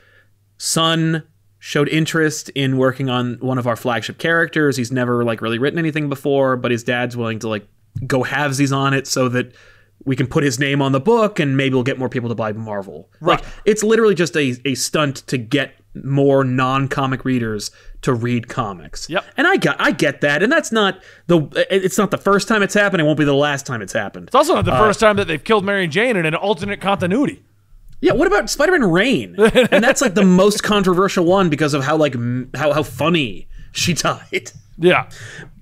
son showed interest in working on one of our flagship characters. He's never like really written anything before, but his dad's willing to like go halvesies on it so that we can put his name on the book and maybe we'll get more people to buy Marvel. Right. Like it's literally just a, a stunt to get more non-comic readers to read comics. Yep. And I got I get that. And that's not the it's not the first time it's happened. It won't be the last time it's happened. It's also not the Uh, first time that they've killed Mary Jane in an alternate continuity. Yeah, what about Spider-Man Reign? and that's like the [LAUGHS] most controversial one because of how like how how funny she [LAUGHS] died. Yeah.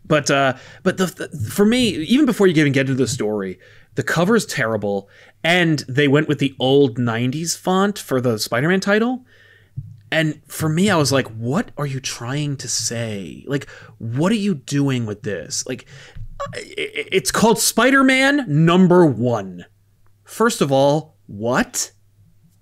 But uh, but the, the for me, even before you even get into the story, the cover is terrible, and they went with the old '90s font for the Spider-Man title. And for me, I was like, "What are you trying to say? Like, what are you doing with this? Like, i- it's called Spider-Man Number One. First of all, what?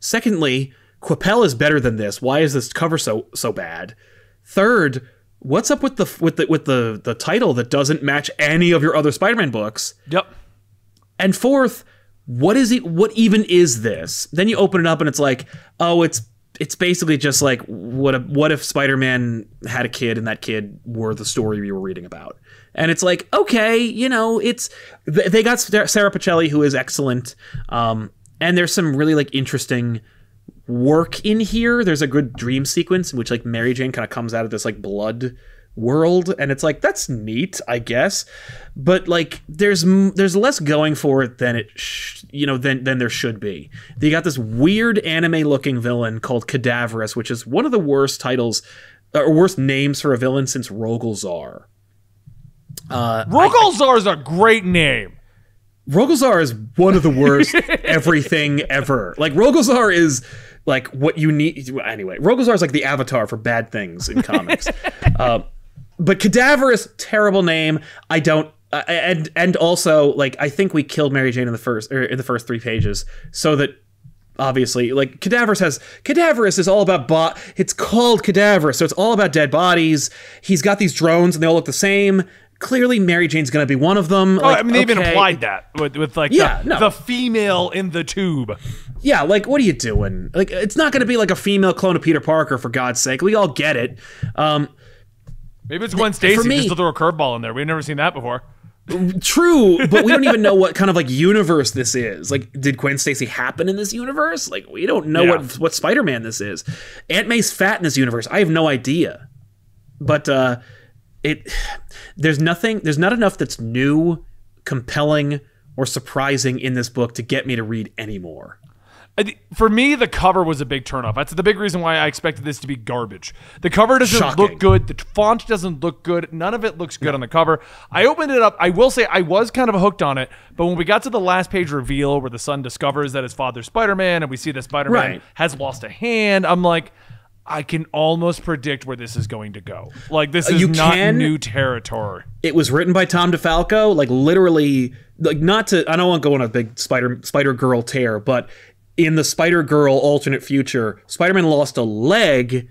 Secondly, Coipel is better than this. Why is this cover so so bad? Third, what's up with the with the with the the title that doesn't match any of your other Spider-Man books? Yep. And fourth, what is it what even is this? Then you open it up and it's like, oh, it's it's basically just like what if, what if Spider-Man had a kid and that kid were the story we were reading about. And it's like, okay, you know, it's they got Sara Pichelli who is excellent. Um and there's some really like interesting work in here. There's a good dream sequence in which like Mary Jane kind of comes out of this like blood world and it's like that's neat i guess but like there's there's less going for it than it you know than than there should be you got this weird anime looking villain called cadaverous which is one of the worst titles or worst names for a villain since Rogol Zaar uh Rogol Zaar is a great name. Rogol Zaar is one of the worst [LAUGHS] everything ever. Like Rogol Zaar is like what you need. Anyway, Rogol Zaar is like the avatar for bad things in comics. [LAUGHS] uh, but Cadaverous, terrible name. I don't. Uh, and and also like I think we killed Mary Jane in the first or in the first three pages so that obviously like cadaverous has cadaverous is all about bot it's called cadaverous so it's all about dead bodies he's got these drones and they all look the same clearly mary jane's gonna be one of them Oh, I mean, they even implied that with, with like Yeah, the, no. the female in the tube. yeah like what are you doing like it's not gonna be like a female clone of peter parker for god's sake we all get it um Maybe it's Gwen Stacy me- just to throw a curveball in there. We've never seen that before. true but we don't even know what kind of like universe this is like did gwen stacy happen in this universe like we don't know Yeah. what what spider-man this is aunt may's fat in this universe i have no idea but uh it there's nothing there's not enough that's new compelling or surprising in this book to get me to read anymore For me, the cover was a big turnoff. That's the big reason why I expected this to be garbage. The cover doesn't Shocking. look good. The font doesn't look good. None of it looks good on the cover. I opened it up. I will say I was kind of hooked on it, but when we got to the last page reveal where the son discovers that his father's Spider Man and we see that Spider Man Right. has lost a hand, I'm like, I can almost predict where this is going to go. Like, this is Uh, you not can- new territory. it was written by Tom DeFalco, like literally, like not to. I don't want to go on a big Spider Spider Girl tear, but in the Spider Girl alternate future, Spider Man lost a leg.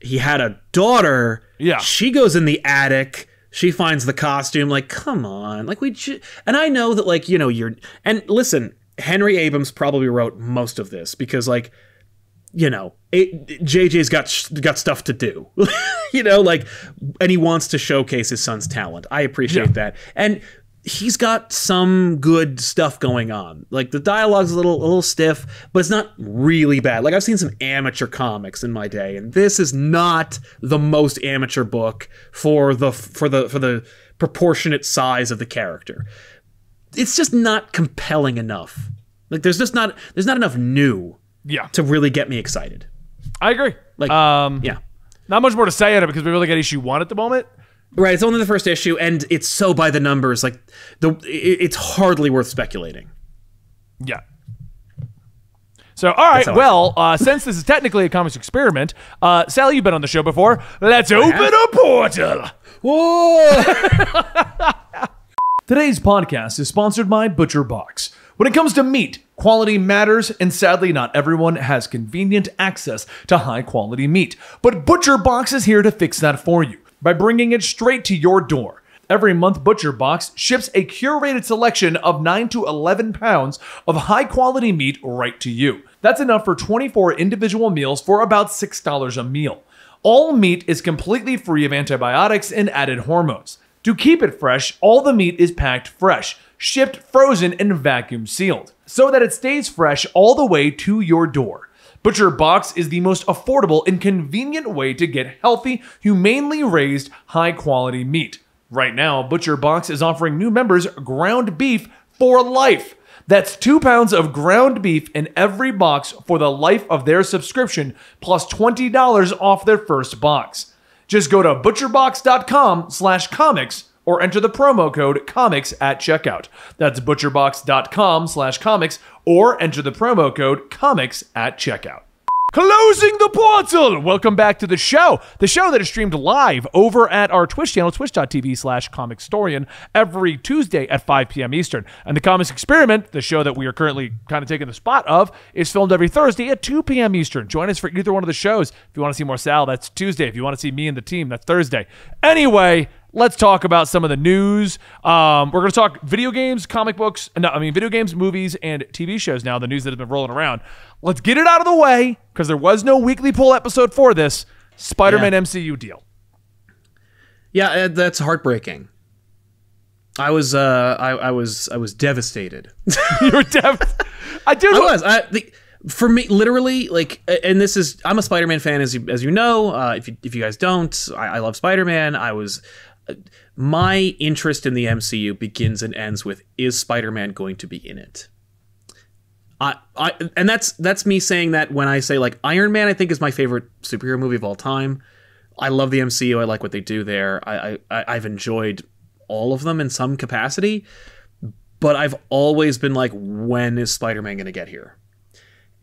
He had a daughter. Yeah. she goes in the attic. She finds the costume. Like, come on, like we. Ju- and I know that, like you know, you're. And listen, Henry Abrams probably wrote most of this because, like, you know, it, JJ's got sh- got stuff to do. [LAUGHS] you know, like, and he wants to showcase his son's talent. I appreciate Yeah. that, and he's got some good stuff going on. Like the dialogue's a little a little stiff, but it's not really bad. Like I've seen some amateur comics in my day, and this is not the most amateur book for the for the for the proportionate size of the character. It's just not compelling enough. Like there's just not there's not enough new Yeah, to really get me excited. I agree. Like, um, yeah. Not much more to say on it because we really got issue one at the moment. Right, it's only the first issue, and it's so by the numbers. Like the, it's hardly worth speculating. Yeah. So, all right. Well, uh, since this is technically a comics experiment, uh, Sally, you've been on the show before. Let's open a portal. Whoa! [LAUGHS] Today's podcast is sponsored by Butcher Box. When it comes to meat, quality matters, and sadly, not everyone has convenient access to high quality meat. But Butcher Box is here to fix that for you by bringing it straight to your door. Every month, Butcher Box ships a curated selection of 9 to 11 pounds of high quality meat right to you. That's enough for 24 individual meals for about $6 a meal. All meat is completely free of antibiotics and added hormones. To keep it fresh, all the meat is packed fresh, shipped frozen, and vacuum sealed, so that it stays fresh all the way to your door. Butcher Box is the most affordable and convenient way to get healthy, humanely raised, high quality meat. Right now, Butcher Box is offering new members ground beef for life. That's two pounds of ground beef in every box for the life of their subscription, plus $20 off their first box. Just go to butcherbox.com slash comics or enter the promo code comics at checkout. That's butcherbox.com slash comics or enter the promo code comics at checkout. Closing the portal! Welcome back to the show. The show that is streamed live over at our Twitch channel, twitch.tv slash comicstorian, every Tuesday at 5 p.m. Eastern. And the Comics Experiment, the show that we are currently kind of taking the spot of, is filmed every Thursday at 2 p.m. Eastern. Join us for either one of the shows. If you want to see more Sal, that's Tuesday. If you want to see me and the team, that's Thursday. Anyway, let's talk about some of the news. Um, we're going to talk video games, comic books, no, I mean, video games, movies, and TV shows now, the news that has been rolling around. Let's get it out of the way because there was no weekly pull episode for this Spider Man Yeah. MCU deal. yeah, that's heartbreaking. I was, uh, I, I was, I was devastated. [LAUGHS] You're deaf. I do. [LAUGHS] I was. I, the, for me, literally, like, and this is, I'm a Spider-Man fan, as you, as you know. Uh, if you, if you guys don't, I, I love Spider-Man. I was, my interest in the MCU begins and ends with is Spider-Man going to be in it? I, I, and that's that's me saying that when I say like Iron Man, I think is my favorite superhero movie of all time. I love the MCU. I like what they do there. I, I I've enjoyed all of them in some capacity but I've always been like, when is Spider Man going to get here?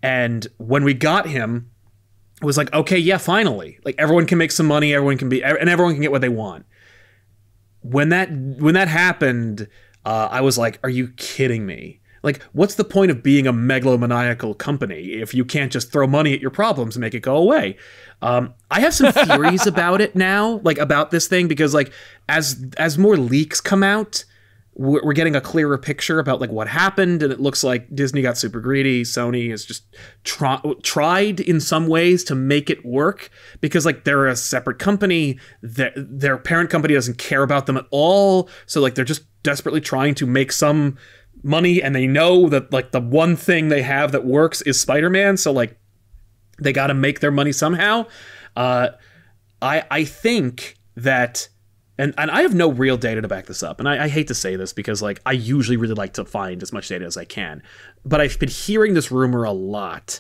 And when we got him, it was like, okay, yeah, finally. Like everyone can make some money, everyone can be, and everyone can get what they want. When that when that happened, uh, I was like, are you kidding me? Like, what's the point of being a megalomaniacal company if you can't just throw money at your problems and make it go away? Um, I have some theories [LAUGHS] about it now, like about this thing, because like as as more leaks come out, we're, getting a clearer picture about like what happened, and it looks like Disney got super greedy. Sony has just try, tried in some ways to make it work because like they're a separate company, their their parent company doesn't care about them at all, so like they're just desperately trying to make some money and they know that like the one thing they have that works is Spider-Man, so like they got to make their money somehow. Uh, I I think that and and I have no real data to back this up, and I, I, hate to say this because like I usually really like to find as much data as I can, but I've been hearing this rumor a lot,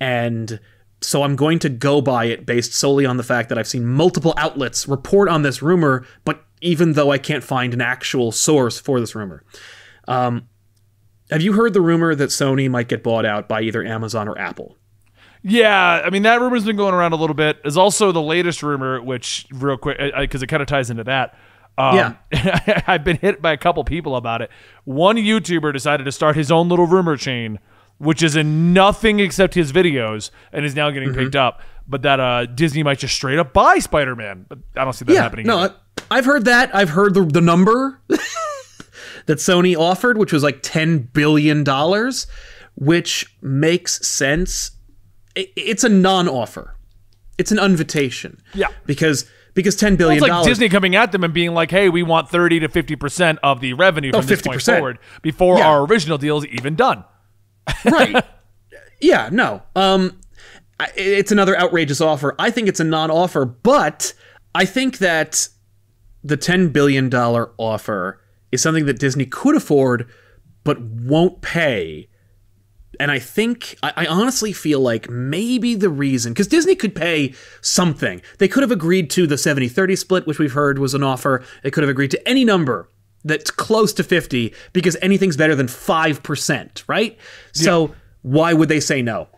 and so I'm going to go by it based solely on the fact that I've seen multiple outlets report on this rumor, but even though I can't find an actual source for this rumor. Um, have you heard the rumor that Sony might get bought out by either Amazon or Apple? Yeah, I mean that rumor's been going around a little bit. Is also the latest rumor, which real quick because it kind of ties into that. Um, yeah, [LAUGHS] I've been hit by a couple people about it. One YouTuber decided to start his own little rumor chain, which is in nothing except his videos, and is now getting mm-hmm. picked up. But that uh, Disney might just straight up buy Spider Man. But I don't see that yeah, happening. No, either. I've heard that. I've heard the the number. [LAUGHS] that Sony offered, which was like $10 billion, which makes sense. It's a non offer, it's an invitation. Yeah. Because. Because ten billion dollars, well, like Disney coming at them and being like, "Hey, we want thirty to fifty percent of the revenue from oh, this point forward before yeah. our original deal is even done." [LAUGHS] right? Yeah. No. Um, it's another outrageous offer. I think it's a non-offer, but I think that the ten billion dollar offer is something that Disney could afford but won't pay. And I think, I, I honestly feel like maybe the reason, because Disney could pay something. They could have agreed to the 70 30 split, which we've heard was an offer. They could have agreed to any number that's close to 50 because anything's better than 5%, right? Yeah. So why would they say no?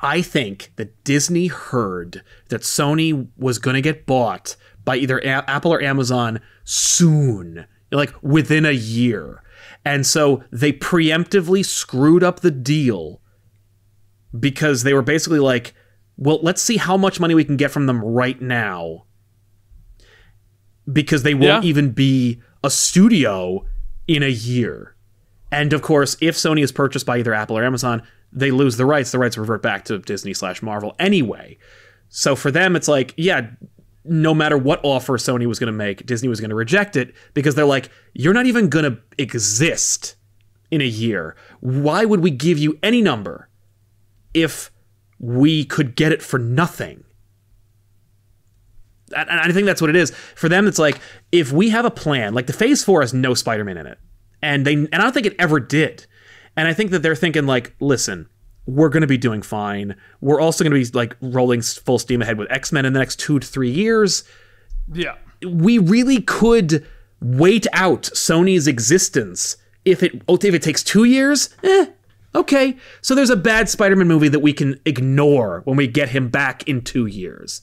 I think that Disney heard that Sony was going to get bought by either a- Apple or Amazon soon like within a year. And so they preemptively screwed up the deal because they were basically like, well, let's see how much money we can get from them right now. Because they won't yeah. even be a studio in a year. And of course, if Sony is purchased by either Apple or Amazon, they lose the rights. The rights revert back to Disney slash Marvel anyway. So for them, it's like, yeah, no matter what offer Sony was going to make, Disney was going to reject it because they're like, you're not even going to exist in a year. Why would we give you any number if we could get it for nothing? And I think that's what it is. For them, it's like, if we have a plan, like the phase four has no Spider Man in it. And they and I don't think it ever did. And I think that they're thinking, like, listen, we're going to be doing fine. We're also going to be like rolling full steam ahead with X Men in the next two to three years. Yeah. We really could wait out Sony's existence if it oh, if it takes two years. Eh, okay. So there's a bad Spider-Man movie that we can ignore when we get him back in two years.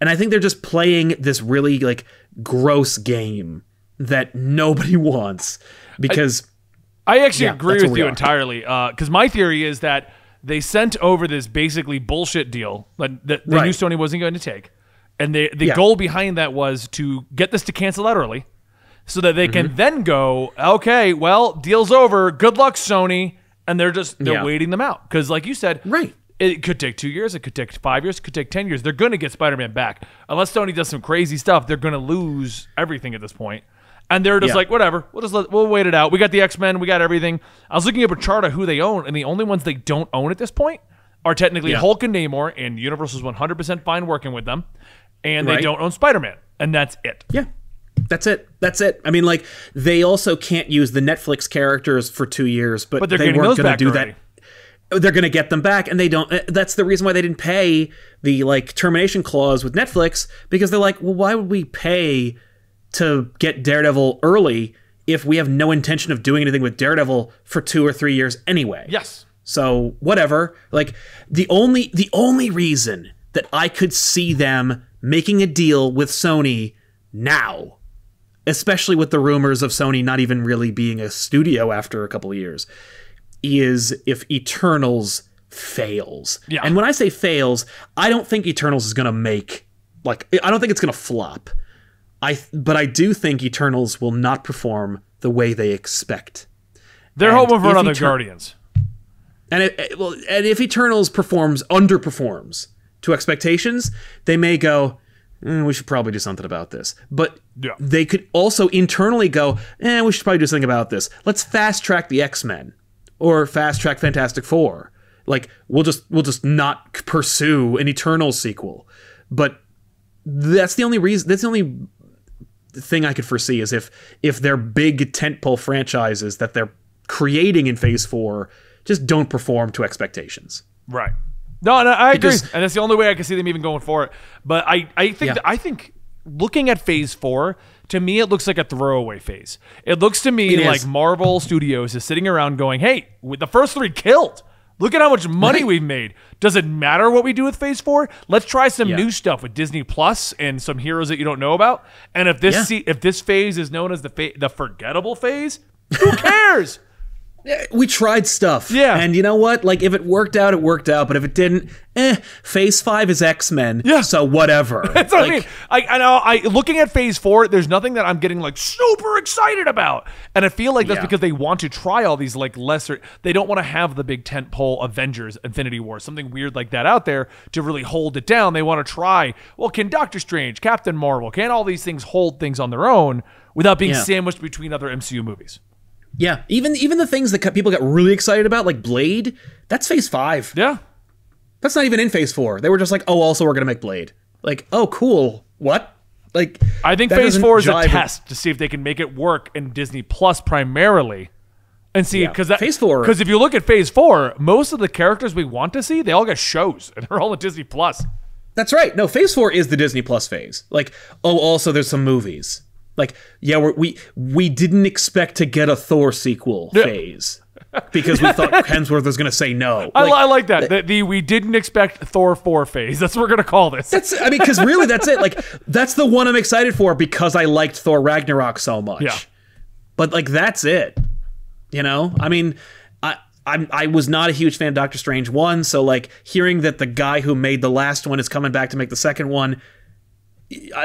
And I think they're just playing this really like gross game that nobody [LAUGHS] wants because. I- I actually yeah, agree with you entirely. Because uh, my theory is that they sent over this basically bullshit deal that, that they right. knew Sony wasn't going to take, and they, the yeah. goal behind that was to get this to cancel out early, so that they mm-hmm. can then go, okay, well, deal's over. Good luck, Sony, and they're just they're yeah. waiting them out because, like you said, right. It could take two years. It could take five years. It could take ten years. They're going to get Spider-Man back unless Sony does some crazy stuff. They're going to lose everything at this point and they're just yeah. like, whatever, we'll just let, we'll wait it out. We got the X Men, we got everything. I was looking up a chart of who they own, and the only ones they don't own at this point are technically yeah. Hulk and Namor, and Universal's 100% fine working with them, and right. they don't own Spider Man, and that's it. Yeah. That's it. That's it. I mean, like they also can't use the Netflix characters for two years, but, but they weren't going to do already. that they're going to get them back and they don't uh, that's the reason why they didn't pay the like termination clause with Netflix because they're like well why would we pay to get Daredevil early if we have no intention of doing anything with Daredevil for two or three years anyway. Yes. So whatever. Like the only the only reason that I could see them making a deal with Sony now, especially with the rumors of Sony not even really being a studio after a couple of years, is if Eternals fails. Yeah. And when I say fails, I don't think Eternals is going to make like I don't think it's going to flop. I but I do think Eternals will not perform the way they expect. They're And hoping for another Eter- Guardians. And it, it- well, and if Eternals performs underperforms to expectations, they may go, "Mm, we should probably do something about this. But Yeah. they could also internally go, eh, we should probably do something about this. Let's fast track the X Men or fast track Fantastic Four. Like we'll just we'll just not pursue an Eternal sequel. But that's the only reason. That's the only thing I could foresee is if if their big tentpole franchises that they're creating in Phase Four just don't perform to expectations. Right. No, no, I Because- agree, and that's the only way I can see them even going for it. But I, I think, Yeah. that, I think, looking at Phase Four, to me, it looks like a throwaway phase. It looks to me It like is. Marvel Studios is sitting around going, "Hey, the first three killed. Look at how much money Right. we've made. Does it matter what we do with Phase Four? Let's try some Yeah. new stuff with Disney Plus and some heroes that you don't know about. And if this Yeah. if this phase is known as the fa- the forgettable phase, who [LAUGHS] cares? We tried stuff. Yeah. And you know what? Like if it worked out, it worked out. But if it didn't, eh, phase five is X Men. Yeah. So whatever. [LAUGHS] That's what I mean. I, I know. I looking at Phase Four, there's nothing that I'm getting like super excited about, and I feel like that's Yeah. because they want to try all these like lesser. They don't want to have the big tentpole Avengers, Infinity War, something weird like that out there to really hold it down. They want to try. Well, can Doctor Strange, Captain Marvel, can all these things hold things on their own without being Yeah. sandwiched between other MCU movies? Yeah. Even even the things that people got really excited about, like Blade, that's phase five. Yeah. That's not even in phase four. They were just like, oh, also we're gonna make Blade. Like, oh, cool. What? Like, I think Phase Four is a test to see if they can make it work in Disney Plus primarily, and see because that Phase four- Because if you look at Phase Four, most of the characters we want to see, they all got shows, [LAUGHS] and they're all in Disney Plus. That's right. No, Phase Four is the Disney Plus phase. Like, oh, also there's some movies. Like, yeah, we're, we we didn't expect to get a Thor sequel phase because we thought [LAUGHS] Hemsworth was going to say no. I, Like, li- I like that. The, the we didn't expect Thor four phase. That's what we're gonna call this. That's I mean, because really, that's it. Like, that's the one I'm excited for because I liked Thor Ragnarok so much. Yeah. But like, that's it. You know, I mean, I. I'm, I was not a huge fan of Doctor Strange one, so like hearing that the guy who made the last one is coming back to make the second one,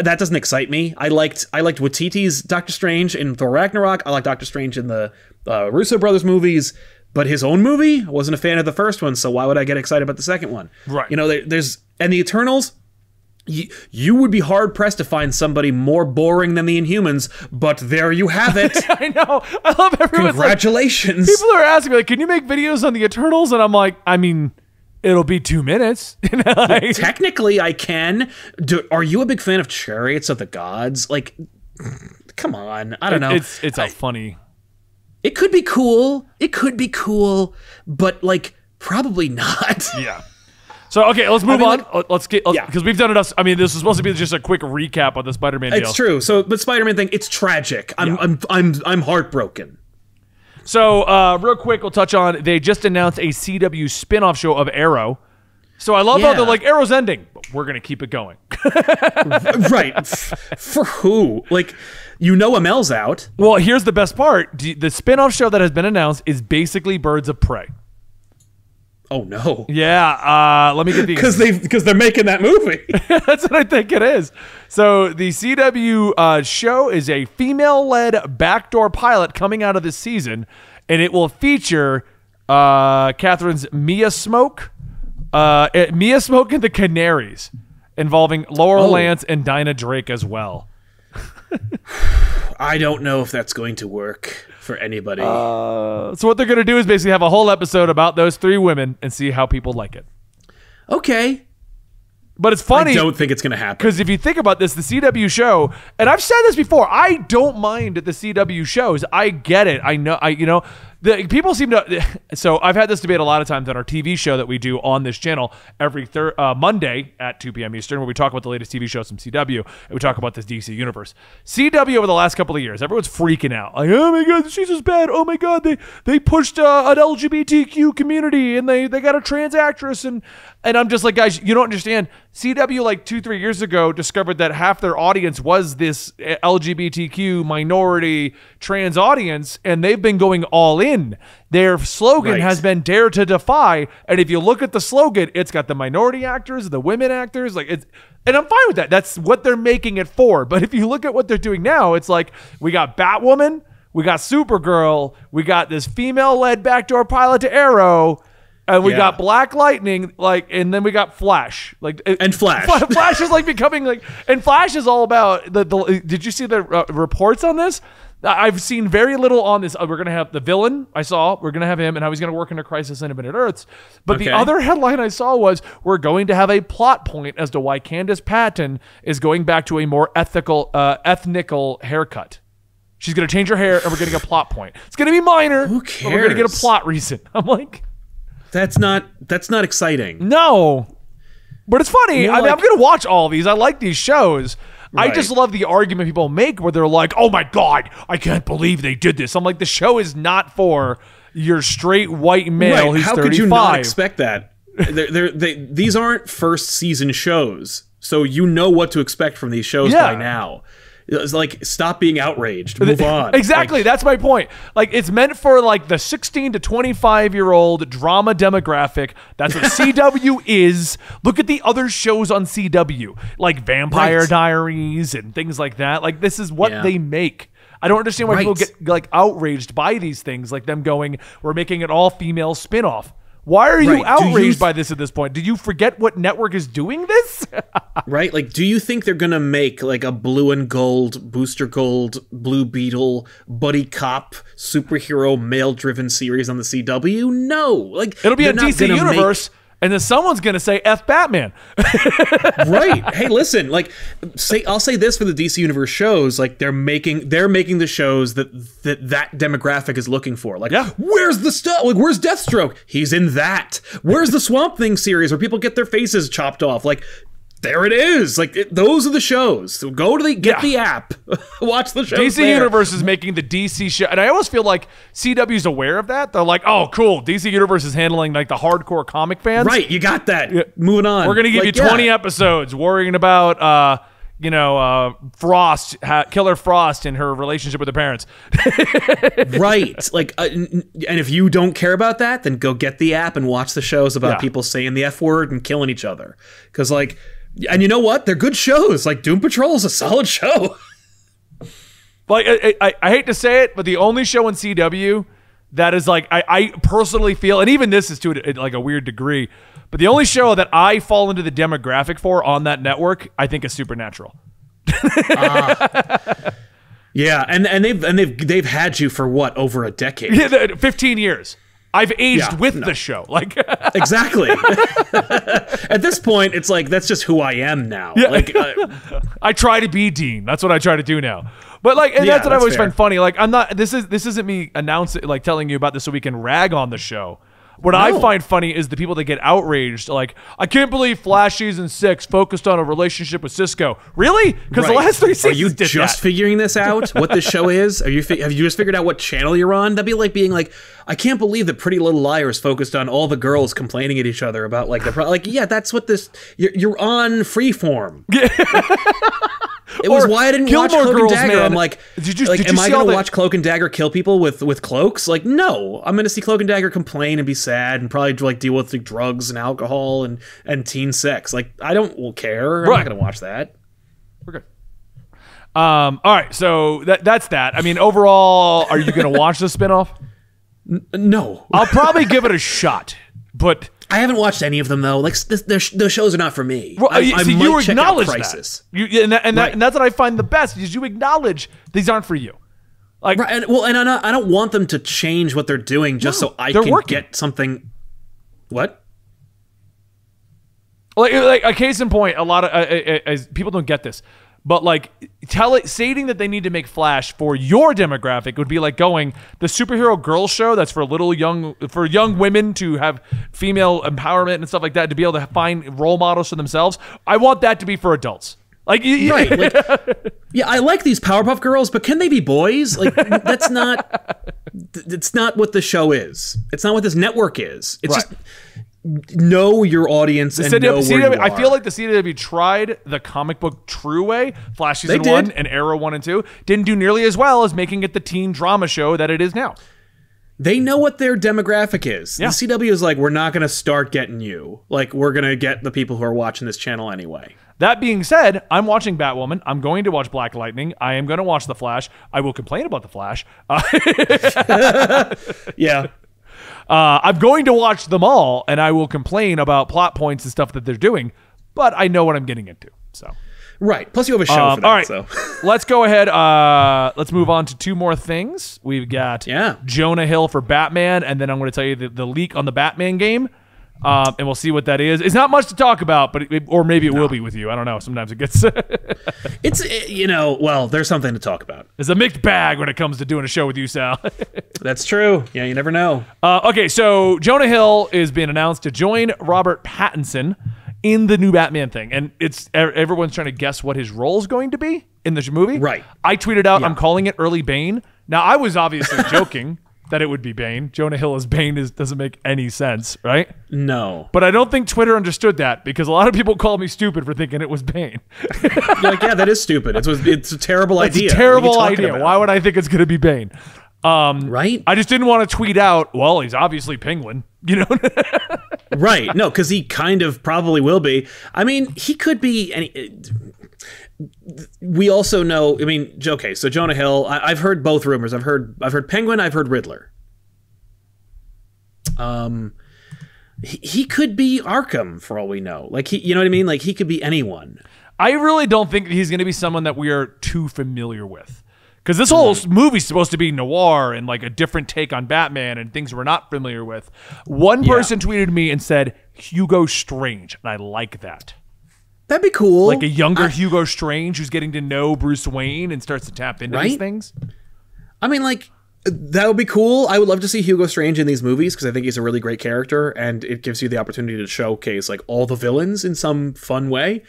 that doesn't excite me. I liked I liked Waititi's Doctor Strange in Thor Ragnarok. I like Doctor Strange in the uh, Russo brothers movies, but his own movie I wasn't a fan of the first one. So why would I get excited about the second one? Right. You know, there, there's and the Eternals. You, you would be hard pressed to find somebody more boring than the Inhumans, but there you have it. [LAUGHS] I know. I love everyone's like, Congratulations. people are asking me like, can you make videos on the Eternals? And I'm like, I mean, it'll be two minutes. [LAUGHS] You know, like- Technically, I can. Do, are you a big fan of Chariots of the Gods? Like, come on. I don't know. It's it's a funny. It could be cool. It could be cool, but like probably not. [LAUGHS] Yeah. So okay, let's move mean, on. like- Let- let's get uh, Yeah. because we've done it. us- I mean, this is supposed to be just a quick recap on the Spider-Man deal. It's true. So, but Spider-Man thing, it's tragic. I'm, I'm, I'm, I'm heartbroken. So, uh, real quick, we'll touch on. They just announced a CW spin-off show of Arrow. So I love how Yeah. they're like Arrow's ending, but we're gonna keep it going. [LAUGHS] [LAUGHS] right? For who? Like, you know, Amell's out. well, here's the best part: the spin-off show that has been announced is basically Birds of Prey. Oh no. Yeah. Uh, let me get the [LAUGHS] Because they, because they're making that movie. [LAUGHS] That's what I think it is. So the CW uh, show is a female-led backdoor pilot coming out of this season, and it will feature uh, Catherine's Mia Smoak, uh, eh, Mia Smoak and the Canaries, involving Laurel Oh. Lance and Dinah Drake as well. [LAUGHS] I don't know if that's going to work for anybody. Uh, so what they're going to do is basically have a whole episode about those three women and see how people like it. okay. But it's funny. I don't think it's going to happen. Because if you think about this, the CW show, and I've said this before, I don't mind the CW shows. I get it. I know. I you know, the people seem to. [LAUGHS] So I've had this debate a lot of times on our TV show that we do on this channel every thir- uh, Monday at 2 p.m. Eastern, where we talk about the latest TV shows from CW and we talk about this DC universe. CW over the last couple of years, everyone's freaking out. Like, oh my god, she's just bad. Oh my god, they they pushed uh, an LGBTQ community and they they got a trans actress and and I'm just like, guys, you don't understand. CW like two three years ago discovered that half their audience was this uh, LGBTQ minority trans audience, and they've been going all in. Their slogan Right. has been "Dare to Defy," and if you look at the slogan, it's got the minority actors, the women actors, like it's. And I'm fine with that. That's what they're making it for. But if you look at what they're doing now, it's like we got Batwoman, we got Supergirl, we got this female-led backdoor pilot to Arrow, and we Yeah. got Black Lightning, like, and then we got Flash, like, And Flash. [LAUGHS] Flash is like becoming like, and Flash is all about the. the did you see the uh, reports on this? I've seen very little on this. Uh, we're gonna have the villain. I saw we're gonna have him, and how he's gonna work in a Crisis on Infinite Earths. But the other headline I saw was we're going to have a plot point as to why Candice Patton is going back to a more ethical, uh, ethnical haircut. She's gonna change her hair, and we're getting a plot point. It's gonna be minor. Who But we're gonna get a plot reason. [LAUGHS] I'm like. That's not that's not exciting. No. But it's funny. More I mean, I'm going to watch all these. I like these shows. I just love the argument people make where they're like, oh my God, I can't believe they did this. I'm like, the show is not for your straight white male Right. who's How 35. could you not expect that? they're, they're, they, these aren't first season shows, so you know what to expect from these shows Yeah. by now. It's like stop being outraged, move on. [LAUGHS] Exactly. Like, that's my point. Like it's meant for like the 16 to 25 year old drama demographic. That's what [LAUGHS] CW is. Look at the other shows on CW, like Vampire Right. Diaries and things like that. Like this is what Yeah. they make. I don't understand why people get like outraged by these things, like them going, "We're making an all female spin-off." Why are you Right. Do you outraged th- by this at this point? Did you forget what network is doing this? [LAUGHS] right? Like, do you think they're gonna make like a blue and gold, booster gold, blue beetle, buddy cop, superhero, male-driven series on the CW? No. Like, It'll be a DC gonna make- universe, and then someone's gonna say "F Batman." [LAUGHS] right hey listen like say i'll say this for the dc universe shows like they're making they're making the shows that that that demographic is looking for like Yeah. where's the stuff like where's deathstroke he's in that where's the swamp thing series where people get their faces chopped off like there it is like it, those are the shows so go to the get Yeah. the app [LAUGHS] watch the show DC Universe is making the DC show, and I always feel like CW's aware of that. They're like, "Oh, cool, DC Universe is handling like the hardcore comic fans. right you got that moving on We're gonna give Like, you yeah. 20 episodes worrying about, uh, you know, uh, Frost, ha- Killer Frost, and her relationship with her parents. [LAUGHS] right like uh, and if you don't care about that then go get the app and watch the shows about Yeah. people saying the f word and killing each other because like and you know what? They're good shows. Like doom patrol is a solid show. [LAUGHS] Like, I, I, I hate to say it, but the only show in CW that is like, I, I personally feel, and even this is to a, like a weird degree, but the only show that I fall into the demographic for on that network, I think is Supernatural. Ah. [LAUGHS] yeah and and they've and they've they've had you for what over a decade? [LAUGHS] Yeah, 15 years. I've aged Yeah, with no. the show. [LAUGHS] Like, exactly [LAUGHS] at this point it's like that's just who i am now like uh, [LAUGHS] I try to be Dean. That's what I try to do now. But like, and Yeah, that's what I always fair. find funny. Like, I'm not. This is this isn't me announcing like telling you about this so we can rag on the show. What I find funny is the people that get outraged. Like, I can't believe Flash season six focused on a relationship with Cisco. Really? Because the last three seasons. Are you just that. figuring this out? [LAUGHS] What this show is? Are you fi- have you just figured out what channel you're on? That'd be like being like, I can't believe that Pretty Little Liars focused on all the girls complaining at each other about like the pro- like yeah, that's what this you're, you're on Freeform. [LAUGHS] [LAUGHS] it was why I didn't Gilmore watch Cloak Girls, and Dagger. man. I'm like, Did you- like, did you am I gonna the- watch Cloak and Dagger kill people with with cloaks? Like, no, I'm gonna see Cloak and Dagger complain and be sad and probably like deal with like, drugs and alcohol and and teen sex. Like, I don't will care. I'm Right. not gonna watch that. We're good. Um. All right. So that that's that. I mean, overall, are you going [LAUGHS] to watch the spinoff? No, I'll probably [LAUGHS] give it a shot, but. I haven't watched any of them though. Like this, those those shows are not for me. Well, I, you- I might you check out acknowledge Crisis. that. You, and, that, and, that, Right. and that's what I find the best is you acknowledge these aren't for you. Like, Right, and, well, and I don't, I don't want them to change what they're doing just No, so I can working. get something. What? like, like a case in point, a lot of uh, uh, uh, people don't get this. But like tell it stating that they need to make Flash for your demographic would be like going the superhero girl show that's for little young for young women to have female empowerment and stuff like that to be able to find role models for themselves. I want that to be for adults. Like, right. Like, [LAUGHS] yeah, I like these Powerpuff Girls, but can they be boys? Like, that's not. It's not what the show is. It's not what this network is. It's right. just know your audience and CW, know CW, where you I feel like the CW tried the comic book true way, Flash season one and Arrow one and two, didn't do nearly as well as making it the teen drama show that it is now. They know what their demographic is. Yeah. The CW is like, we're not going to start getting you. Like, we're going to get the people who are watching this channel anyway. That being said, I'm watching Batwoman. I'm going to watch Black Lightning. I am going to watch The Flash. I will complain about The Flash. Uh, [LAUGHS] [LAUGHS] yeah. Uh, I'm going to watch them all, and I will complain about plot points and stuff that they're doing, but I know what I'm getting into. So. Right. Plus, you have a show um, for that. All right. So. [LAUGHS] let's go ahead. Uh, let's move on to two more things. We've got yeah. Jonah Hill for Batman, and then I'm going to tell you the, the leak on the Batman game. Um, and we'll see what that is. It's not much to talk about, but it, or maybe it no. will be with you. I don't know. Sometimes it gets. [LAUGHS] it's you know, well, there's something to talk about. It's a mixed bag when it comes to doing a show with you, Sal. [LAUGHS] That's true. Yeah, you never know. Uh, okay, so Jonah Hill is being announced to join Robert Pattinson in the new Batman thing, and it's everyone's trying to guess what his role is going to be in this movie. Right. I tweeted out, yeah. I'm calling it early Bane. Now I was obviously [LAUGHS] joking that it would be Bane. Jonah Hill as Bane is, doesn't make any sense, right? No. But I don't think Twitter understood that because a lot of people called me stupid for thinking it was Bane. [LAUGHS] Like, yeah, that is stupid. It's, it's a terrible idea. It's a terrible idea. About? Why would I think it's going to be Bane? Um, right? I just didn't want to tweet out, well, he's obviously Penguin, [LAUGHS] you know? right. No, because he kind of probably will be. I mean, he could be any we also know. I mean, okay, so Jonah Hill. I, have heard both rumors. I've heard I've heard Penguin. I've heard Riddler. Um, he, he could be Arkham for all we know. Like he, you know what I mean? Like he could be anyone. I really don't think he's going to be someone that we are too familiar with. Because this whole mm-hmm. movie's supposed to be noir and like a different take on Batman and things we're not familiar with. One person yeah. tweeted me and said Hugo Strange, and I like that. That'd be cool. Like a younger I, Hugo Strange who's getting to know Bruce Wayne and starts to tap into right? these things. I mean, like that would be cool. I would love to see Hugo Strange in these movies because I think he's a really great character, and it gives you the opportunity to showcase like all the villains in some fun way.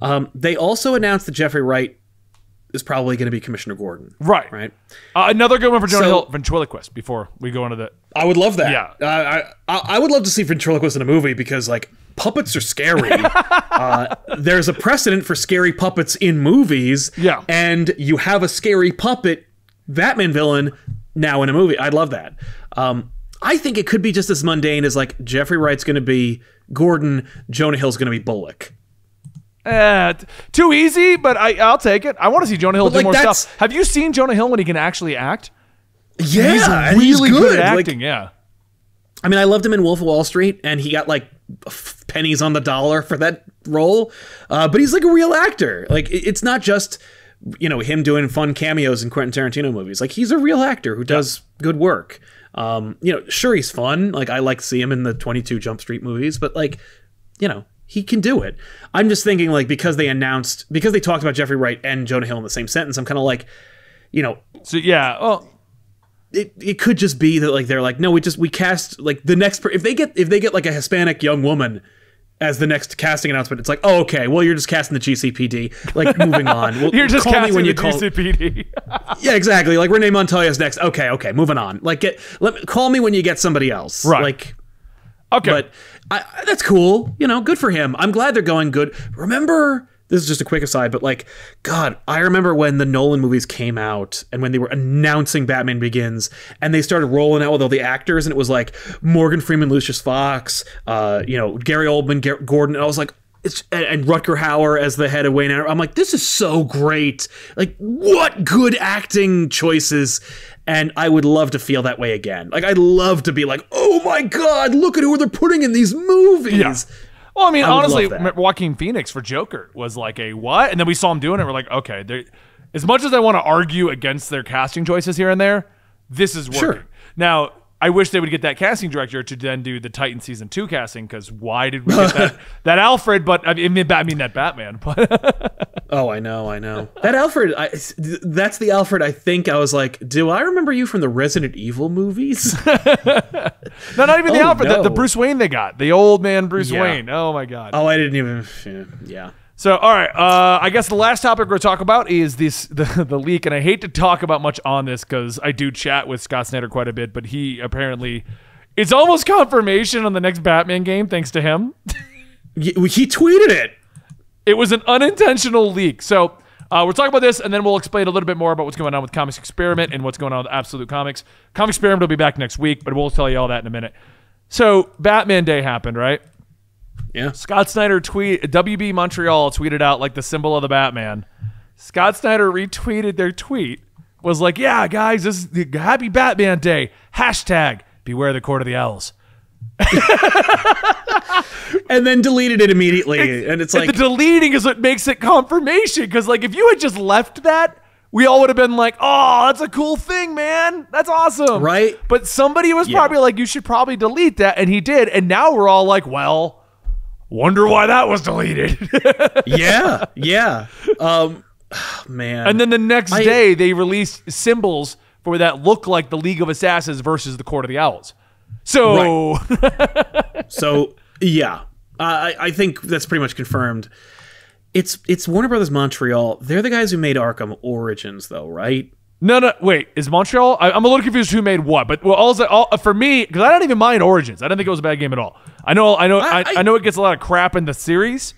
Um, they also announced that Jeffrey Wright is probably going to be Commissioner Gordon. Right. Right. Uh, another good one for Jonah so, Hill, ventriloquist. Before we go into the, I would love that. Yeah. Uh, I I would love to see ventriloquist in a movie because like puppets are scary. [LAUGHS] uh, there's a precedent for scary puppets in movies. Yeah. And you have a scary puppet Batman villain now in a movie. I'd love that. Um, I think it could be just as mundane as like Jeffrey Wright's going to be Gordon, Jonah Hill's going to be Bullock. Uh, too easy, but I, I'll take it. I want to see Jonah Hill but do like more stuff. Have you seen Jonah Hill when he can actually act? Yeah, he's really he's good. good. at acting. Like, yeah. I mean, I loved him in Wolf of Wall Street, and he got like pennies on the dollar for that role. Uh, but he's like a real actor. Like it's not just you know him doing fun cameos in Quentin Tarantino movies. Like he's a real actor who does yeah. good work. Um, you know, sure he's fun. Like I like to see him in the Twenty Two Jump Street movies, but like you know he can do it. I'm just thinking like because they announced because they talked about Jeffrey Wright and Jonah Hill in the same sentence, I'm kind of like, you know. So yeah, well, it, it could just be that like they're like no we just we cast like the next per- if they get if they get like a Hispanic young woman as the next casting announcement it's like oh okay well you're just casting the GCPD like moving [LAUGHS] on. You're just call casting me when you call GCPD [LAUGHS] yeah exactly. Like Renee Montoya's next. Okay okay moving on. Like get let me, call me when you get somebody else. Right. Like okay. but I, that's cool. You know, good for him. I'm glad they're going good. Remember, this is just a quick aside, but like, God, I remember when the Nolan movies came out and when they were announcing Batman Begins and they started rolling out with all the actors and it was like Morgan Freeman, Lucius Fox, uh, you know, Gary Oldman, Gordon. And I was like, it's, and, and Rutger Hauer as the head of Wayne. I'm like, this is so great. Like, what good acting choices and I would love to feel that way again. Like I'd love to be like, oh my god, look at who they're putting in these movies. Yeah. Well, I mean, I honestly, Joaquin Phoenix for Joker was like a what, and then we saw him doing it. We're like, okay, as much as I want to argue against their casting choices here and there, this is working. Sure. Now, I wish they would get that casting director to then do the Titan season two casting because why did we get that [LAUGHS] that Alfred? But I mean, I mean that Batman. But [LAUGHS] Oh, I know, I know. That Alfred, I, that's the Alfred. I think I was like, do I remember you from the Resident Evil movies? [LAUGHS] No, not even the Oh, Alfred, the, the. Bruce Wayne they got, the old man Bruce Yeah. Wayne. Oh my god. oh, I didn't even. yeah, Yeah. So, all right. Uh, I guess the last topic we're going to talk about is this [LAUGHS] the, the leak, and I hate to talk about much on this because I do chat with Scott Snyder quite a bit, but he apparently it's almost [LAUGHS] confirmation on the next Batman game, thanks to him. [LAUGHS] He tweeted it. It was an unintentional leak. So uh, we'll talk about this, and then we'll explain a little bit more about what's going on with Comics Experiment and what's going on with Absolute Comics. Comics Experiment will be back next week, but we'll tell you all that in a minute. So Batman Day happened, right? Yeah. Scott Snyder tweet WB Montreal tweeted out like the symbol of the Batman. Scott Snyder retweeted their tweet. Was like, yeah, guys, this is the happy Batman Day. Hashtag beware the court of the owls. [LAUGHS] And then deleted it immediately. and it's And like, the deleting is what makes it confirmation. Because like if you had just left that, we all would have been like, oh, that's a cool thing, man. That's awesome. Right? But somebody was Yeah. probably like, you should probably delete that. And he did. And now we're all like, well, wonder why that was deleted. [LAUGHS] yeah, yeah. Um, [SIGHS] man. And then the next I- day, they released symbols for that look like the League of Assassins versus the Court of the Owls. So, [LAUGHS] So yeah, I I think that's pretty much confirmed. It's it's Warner Brothers Montreal. They're the guys who made Arkham Origins, though, right? no, no, wait, is Montreal? I, I'm a little confused who made what, but well, all, all for me, because I don't even mind Origins. I don't think it was a bad game at all. I know, I know, I, I- I, know it gets a lot of crap in the series.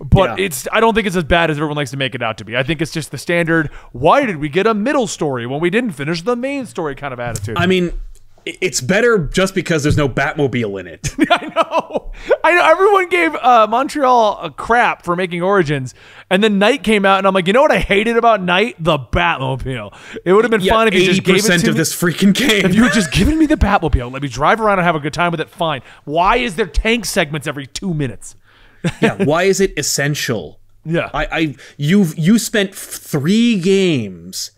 But Yeah. it's I don't think it's as bad as everyone likes to make it out to be. I think it's just the standard why did we get a middle story when we didn't finish the main story kind of attitude. I mean, it's better just because there's no Batmobile in it. [LAUGHS] I know. I know. Everyone gave uh, Montreal a crap for making Origins, and then Knight came out, and I'm like, you know what I hated about Knight? The Batmobile. It would have been fun if you just gave it to of me. this freaking game. If you had just [LAUGHS] given me the Batmobile, let me drive around and have a good time with it. Fine. Why is there tank segments every two minutes? [LAUGHS] yeah, why is it essential? Yeah. I, I you've you spent three games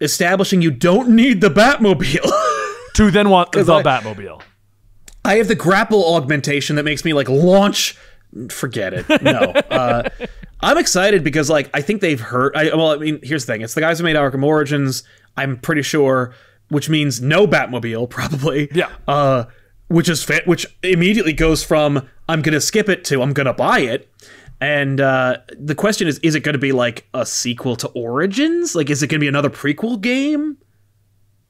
establishing you don't need the Batmobile. To then want the I- Batmobile. I have the grapple augmentation that makes me like launch. Forget it. No. [LAUGHS] Uh, I'm excited because like I think they've heard. I, well, I mean, here's the thing: it's the guys who made Arkham Origins. I'm pretty sure, which means no Batmobile, [LAUGHS] probably. Yeah. Uh, which is fit. Which immediately goes from I'm gonna skip it to I'm gonna buy it. And uh, the question is: Is it going to be like a sequel to Origins? Like, is it going to be another prequel game?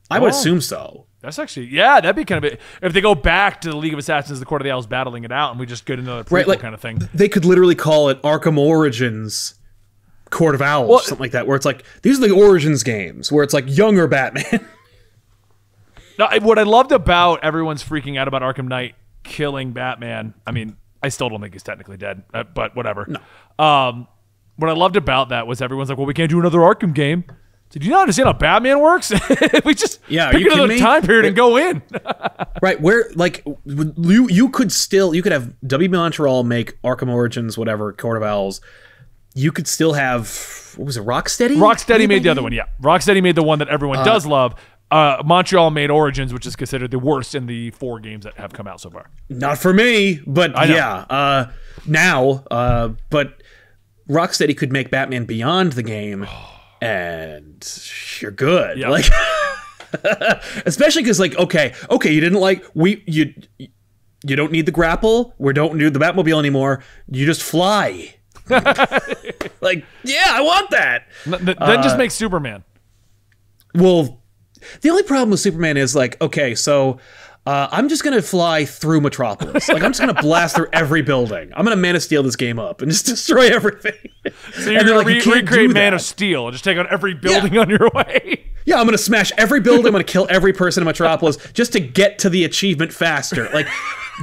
I would Oh. assume so. That's actually yeah, that'd be kind of it. If they go back to the League of Assassins, the Court of the Owls battling it out, and we just get another prequel Right, like- kind of thing. they could literally call it Arkham Origins Court of Owls, Well- something like that, where it's like these are the Origins games, where it's like younger Batman. [LAUGHS] No, what I loved about everyone's freaking out about Arkham Knight killing Batman. I mean, I still don't think he's technically dead, uh, but whatever. Um, what I loved about that was everyone's like, "Well, we can't do another Arkham game." Did you not understand how Batman works? [LAUGHS] we just Yeah, pick you another time period and go in. [LAUGHS] right, where like you you could still you could have W. Montreal make Arkham Origins, whatever Court of Owls. You could still have what was it, Rocksteady? Rocksteady made the other one. Yeah, Rocksteady made the one that everyone does love. Uh, Montreal made Origins, which is considered the worst in the four games that have come out so far. Not for me, but yeah. Uh, now, uh, but Rocksteady could make Batman Beyond the game, and you're good. Yeah. Like, [LAUGHS] especially because, like, okay, okay, you didn't like we you you don't need the grapple. We don't need the Batmobile anymore. You just fly. [LAUGHS] like, yeah, I want that. N- th- then just uh, make Superman. Well, the only problem with Superman is like, okay, so uh, I'm just gonna fly through Metropolis. Like, I'm just gonna blast through every building. I'm gonna Man of Steel this game up and just [LAUGHS] destroy everything. So you're gonna re- recreate Man of Steel and just take out every building on your [LAUGHS] way. Yeah, I'm gonna smash every building. I'm gonna kill every person in Metropolis just to get to the achievement faster. Like,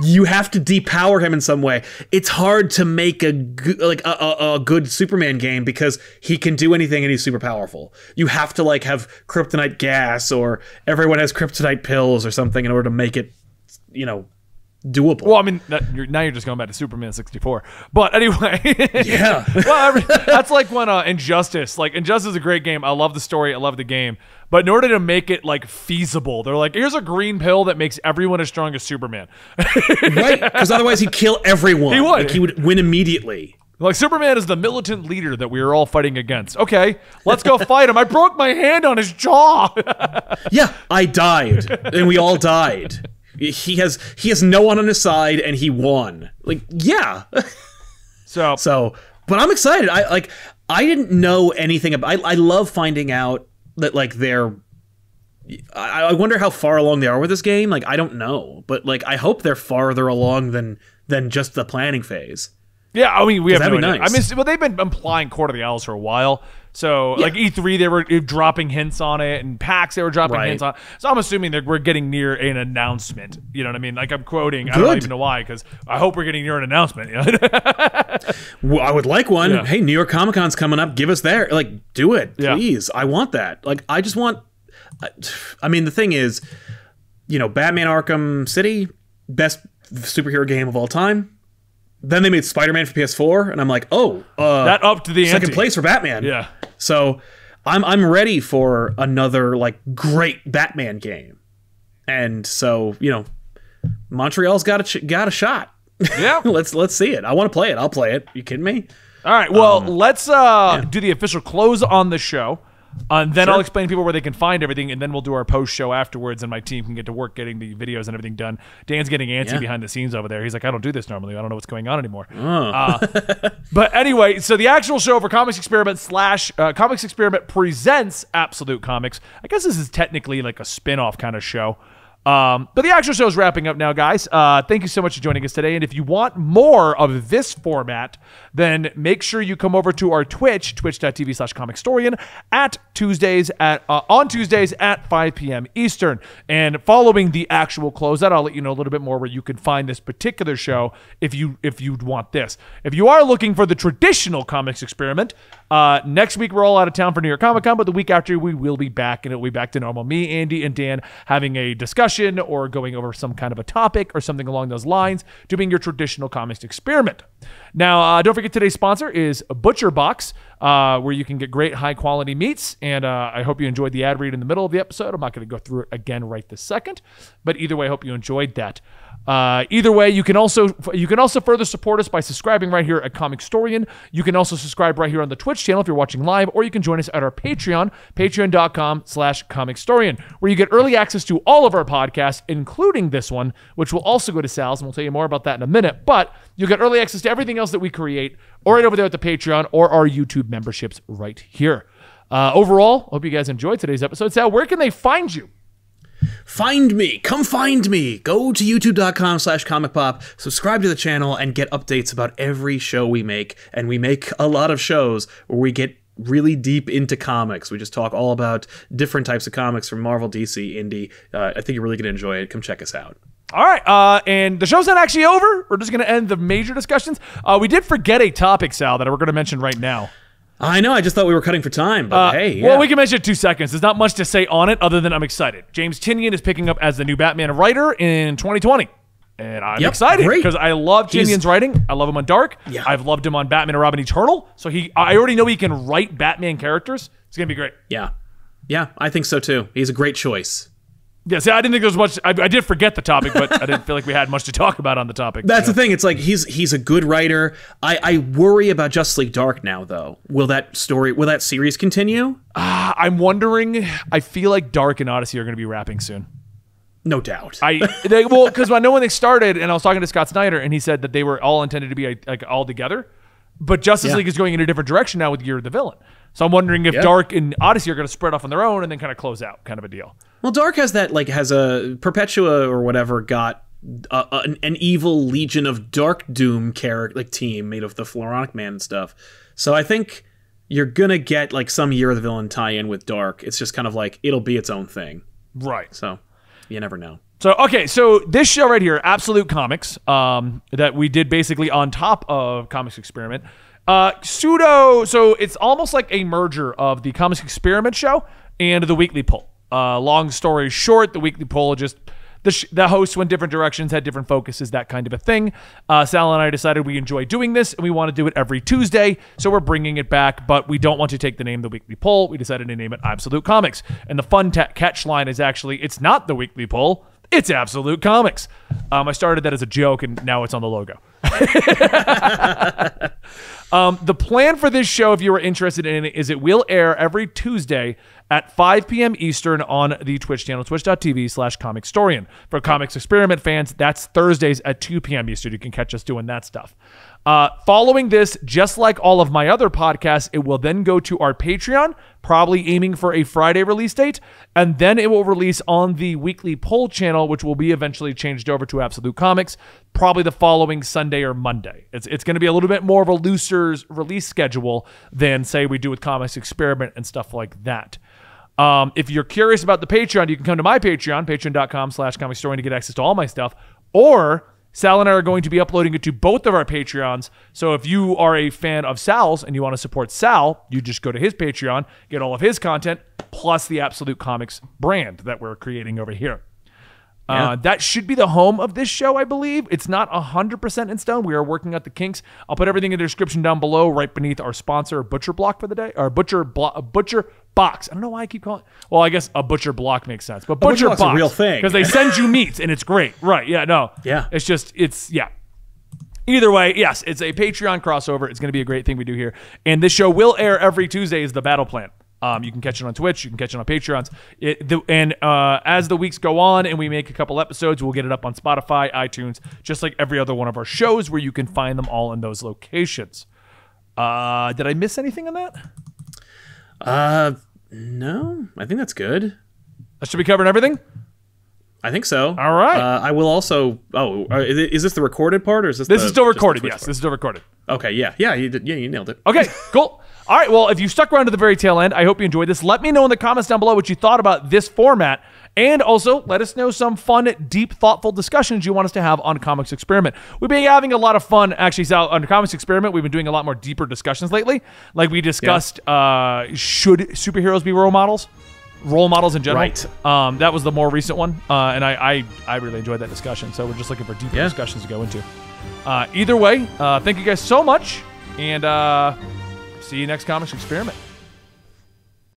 you have to depower him in some way. It's hard to make a like a, a, a good Superman game because he can do anything and he's super powerful. You have to like have kryptonite gas or everyone has kryptonite pills or something in order to make it, you know, doable. Well, I mean, that, you're, now you're just going back to Superman 64. But anyway, [LAUGHS] yeah. well, every, that's like when uh, Injustice, like Injustice is a great game. I love the story, I love the game. But in order to make it like feasible, they're like, here's a green pill that makes everyone as strong as Superman. [LAUGHS] right? Because otherwise he'd kill everyone. He would. Like, he would win immediately. Like Superman is the militant leader that we are all fighting against. Okay, let's go fight him. I broke my hand on his jaw. [LAUGHS] Yeah, I died, and we all died. He has he has no one on his side, and he won. Like, yeah. so, So, but I'm excited. I like. I didn't know anything about. I, I love finding out that like they're. I, I wonder how far along they are with this game. Like, I don't know, but like, I hope they're farther along than than just the planning phase. yeah, I mean, we have no nice. I mean, well, they've been implying Court of the Owls for a while. So, like E3, they were eh, dropping hints on it, and PAX, they were dropping Right. hints on. So, I'm assuming that we're getting near an announcement. You know what I mean? Like I'm quoting. I don't Good. even know why, because I hope we're getting near an announcement. [LAUGHS] Well, I would like one. Yeah. Hey, New York Comic Con's coming up. Give us there. Like, do it, Yeah. please. I want that. Like, I just want. I mean, the thing is, you know, Batman Arkham City, best superhero game of all time. Then they made Spider-Man for PS4, and I'm like, oh, uh, that up to the second ante. place for Batman. Yeah. So I'm I'm ready for another like great Batman game, and so you know, Montreal's got a ch- got a shot. [LAUGHS] Yeah. let's let's see it. I want to play it. I'll play it. You kidding me? All right. Well, Um, let's uh, do the official close on the show. Uh, and then Sure. I'll explain to people where they can find everything, and then we'll do our post show afterwards, and my team can get to work getting the videos and everything done. Dan's getting antsy Yeah. behind the scenes over there. He's like, I don't do this normally. I don't know what's going on anymore. Oh. Uh, [LAUGHS] but anyway, so the actual show for Comics Experiment slash uh, Comics Experiment presents Absolute Comics. I guess this is technically like a spin off kind of show. Um, but the actual show is wrapping up now, guys. Uh, thank you so much for joining us today. And if you want more of this format, then make sure you come over to our Twitch, twitch.tv slash comicstorian, at Tuesdays at uh, on Tuesdays at 5 p.m. Eastern. And following the actual closeout, I'll let you know a little bit more where you can find this particular show if you if you'd want this. If you are looking for the traditional comics experiment, uh, next week we're all out of town for New York Comic Con, but the week after we will be back and it'll be back to normal. Me, Andy, and Dan having a discussion or going over some kind of a topic or something along those lines, doing your traditional comics experiment. Now, uh, don't forget today's sponsor is Butcher Box, uh, where you can get great high quality meats. And uh, I hope you enjoyed the ad read in the middle of the episode. I'm not going to go through it again right this second, but either way, I hope you enjoyed that. Uh, either way, you can also you can also further support us by subscribing right here at Comicstorian. You can also subscribe right here on the Twitch channel if you're watching live, or you can join us at our Patreon, patreon.com slash comicstorian, where you get early access to all of our podcasts, including this one, which will also go to Sal's, and we'll tell you more about that in a minute. But you'll get early access to everything else that we create, or right over there at the Patreon, or our YouTube memberships right here. Uh, overall, hope you guys enjoyed today's episode. Sal, where can they find you? Find me. Come find me. Go to youtube.com slash comic pop, subscribe to the channel, and get updates about every show we make. And we make a lot of shows where we get really deep into comics. We just talk all about different types of comics from Marvel, DC, Indie. Uh, I think you're really going to enjoy it. Come check us out. All right, uh, and the show's not actually over. We're just going to end the major discussions. Uh, we did forget a topic, Sal, that we're going to mention right now. I know. I just thought we were cutting for time, but Uh, hey, yeah. Well, we can mention two seconds. There's not much to say on it other than I'm excited. James Tynion is picking up as the new Batman writer in 2020. And I'm Yep, excited because I love He's- Tynion's writing. I love him on Dark. Yeah. I've loved him on Batman and Robin Eternal. So he, I already know he can write Batman characters. It's gonna be great. yeah, yeah, I think so too. He's a great choice. Yeah, see, I didn't think there was much. I, I did forget the topic, but I didn't feel like we had much to talk about on the topic. That's the thing. It's like he's he's a good writer. I, I worry about Justice League Dark now, though. Will that story, will that series continue? Ah, I'm wondering. I feel like Dark and Odyssey are going to be wrapping soon. No doubt. I they, well because I know when they started, and I was talking to Scott Snyder, and he said that they were all intended to be like, like all together, but Justice Yeah. League is going in a different direction now with Year of the Villain. So I'm wondering if Yeah. Dark and Odyssey are going to spread off on their own and then kind of close out, kind of a deal. Well, Dark has that like has a Perpetua or whatever got an, an evil Legion of Dark Doom character like team made of the Floronic Man and stuff. So I think you're gonna get like some Year of the Villain tie-in with Dark. It's just kind of like it'll be its own thing. Right. So you never know. So okay, so this show right here, Absolute Comics, um, that we did basically on top of Comics Experiment, uh, pseudo. So it's almost like a merger of the Comics Experiment show and the Weekly Pull. Uh, long story short, the Weekly Pull just the sh- the hosts went different directions, had different focuses, that kind of a thing. Uh, Sal and I decided we enjoy doing this and we want to do it every Tuesday, so we're bringing it back. But we don't want to take the name the Weekly Pull. We decided to name it Absolute Comics, and the fun ta- catch line is actually it's not the Weekly Pull. It's Absolute Comics. Um, I started that as a joke, and now it's on the logo. [LAUGHS] Um, the plan for this show, if you are interested in it, is it will air every Tuesday at 5 p.m. Eastern on the Twitch channel, twitch.tv slash comicstorian. For Comics Experiment fans, that's Thursdays at 2 p.m. Eastern. You can catch us doing that stuff. Uh, following this, just like all of my other podcasts, it will then go to our Patreon, probably aiming for a Friday release date, and then it will release on the weekly pull channel, which will be eventually changed over to Absolute Comics, probably the following Sunday or Monday. It's, it's going to be a little bit more of a looser release schedule than, say, we do with Comics Experiment and stuff like that. Um, if you're curious about the Patreon, you can come to my Patreon, patreon.com slash comic to get access to all my stuff. Or Sal and I are going to be uploading it to both of our Patreons. So if you are a fan of Sal's and you want to support Sal, you just go to his Patreon, get all of his content, plus the Absolute Comics brand that we're creating over here. Uh, that should be the home of this show, I believe. It's not 100% in stone. We are working out the kinks. I'll put everything in the description down below, right beneath our sponsor, Butcher Block for the day, or Butcher Blo- Butcher Box. I don't know why I keep calling. Well, I guess a Butcher Block makes sense, but Butcher, Butcher Block's a Box real thing. because they send you meats and it's great. Right? Yeah. No. Yeah. It's just it's yeah. Either way, yes, it's a Patreon crossover. It's going to be a great thing we do here, and this show will air every Tuesday. Is the battle plan? Um, you can catch it on Twitch. You can catch it on Patreons. It, the, and uh, as the weeks go on and we make a couple episodes, we'll get it up on Spotify, iTunes, just like every other one of our shows, where you can find them all in those locations. Uh, did I miss anything on that? Uh, no, I think that's good. I should be covering everything. I think so. All right. Uh, I will also. Oh, uh, is, this the recorded part or is this? This the, is still recorded. Yes, part? this is still recorded. Okay. Yeah. Yeah. You did. Yeah. You nailed it. Okay, [LAUGHS] cool. All right, well, if you stuck around to the very tail end, I hope you enjoyed this. Let me know in the comments down below what you thought about this format. And also, let us know some fun, deep, thoughtful discussions you want us to have on Comics Experiment. We've been having a lot of fun, actually, on Comics Experiment. We've been doing a lot more deeper discussions lately. Like we discussed, uh, should superheroes be role models? Role models in general. Right. Um, that was the more recent one, uh, and I, I I really enjoyed that discussion. So we're just looking for deeper Yeah. discussions to go into. Uh, either way, uh, thank you guys so much, and uh, see you next Comics Experiment.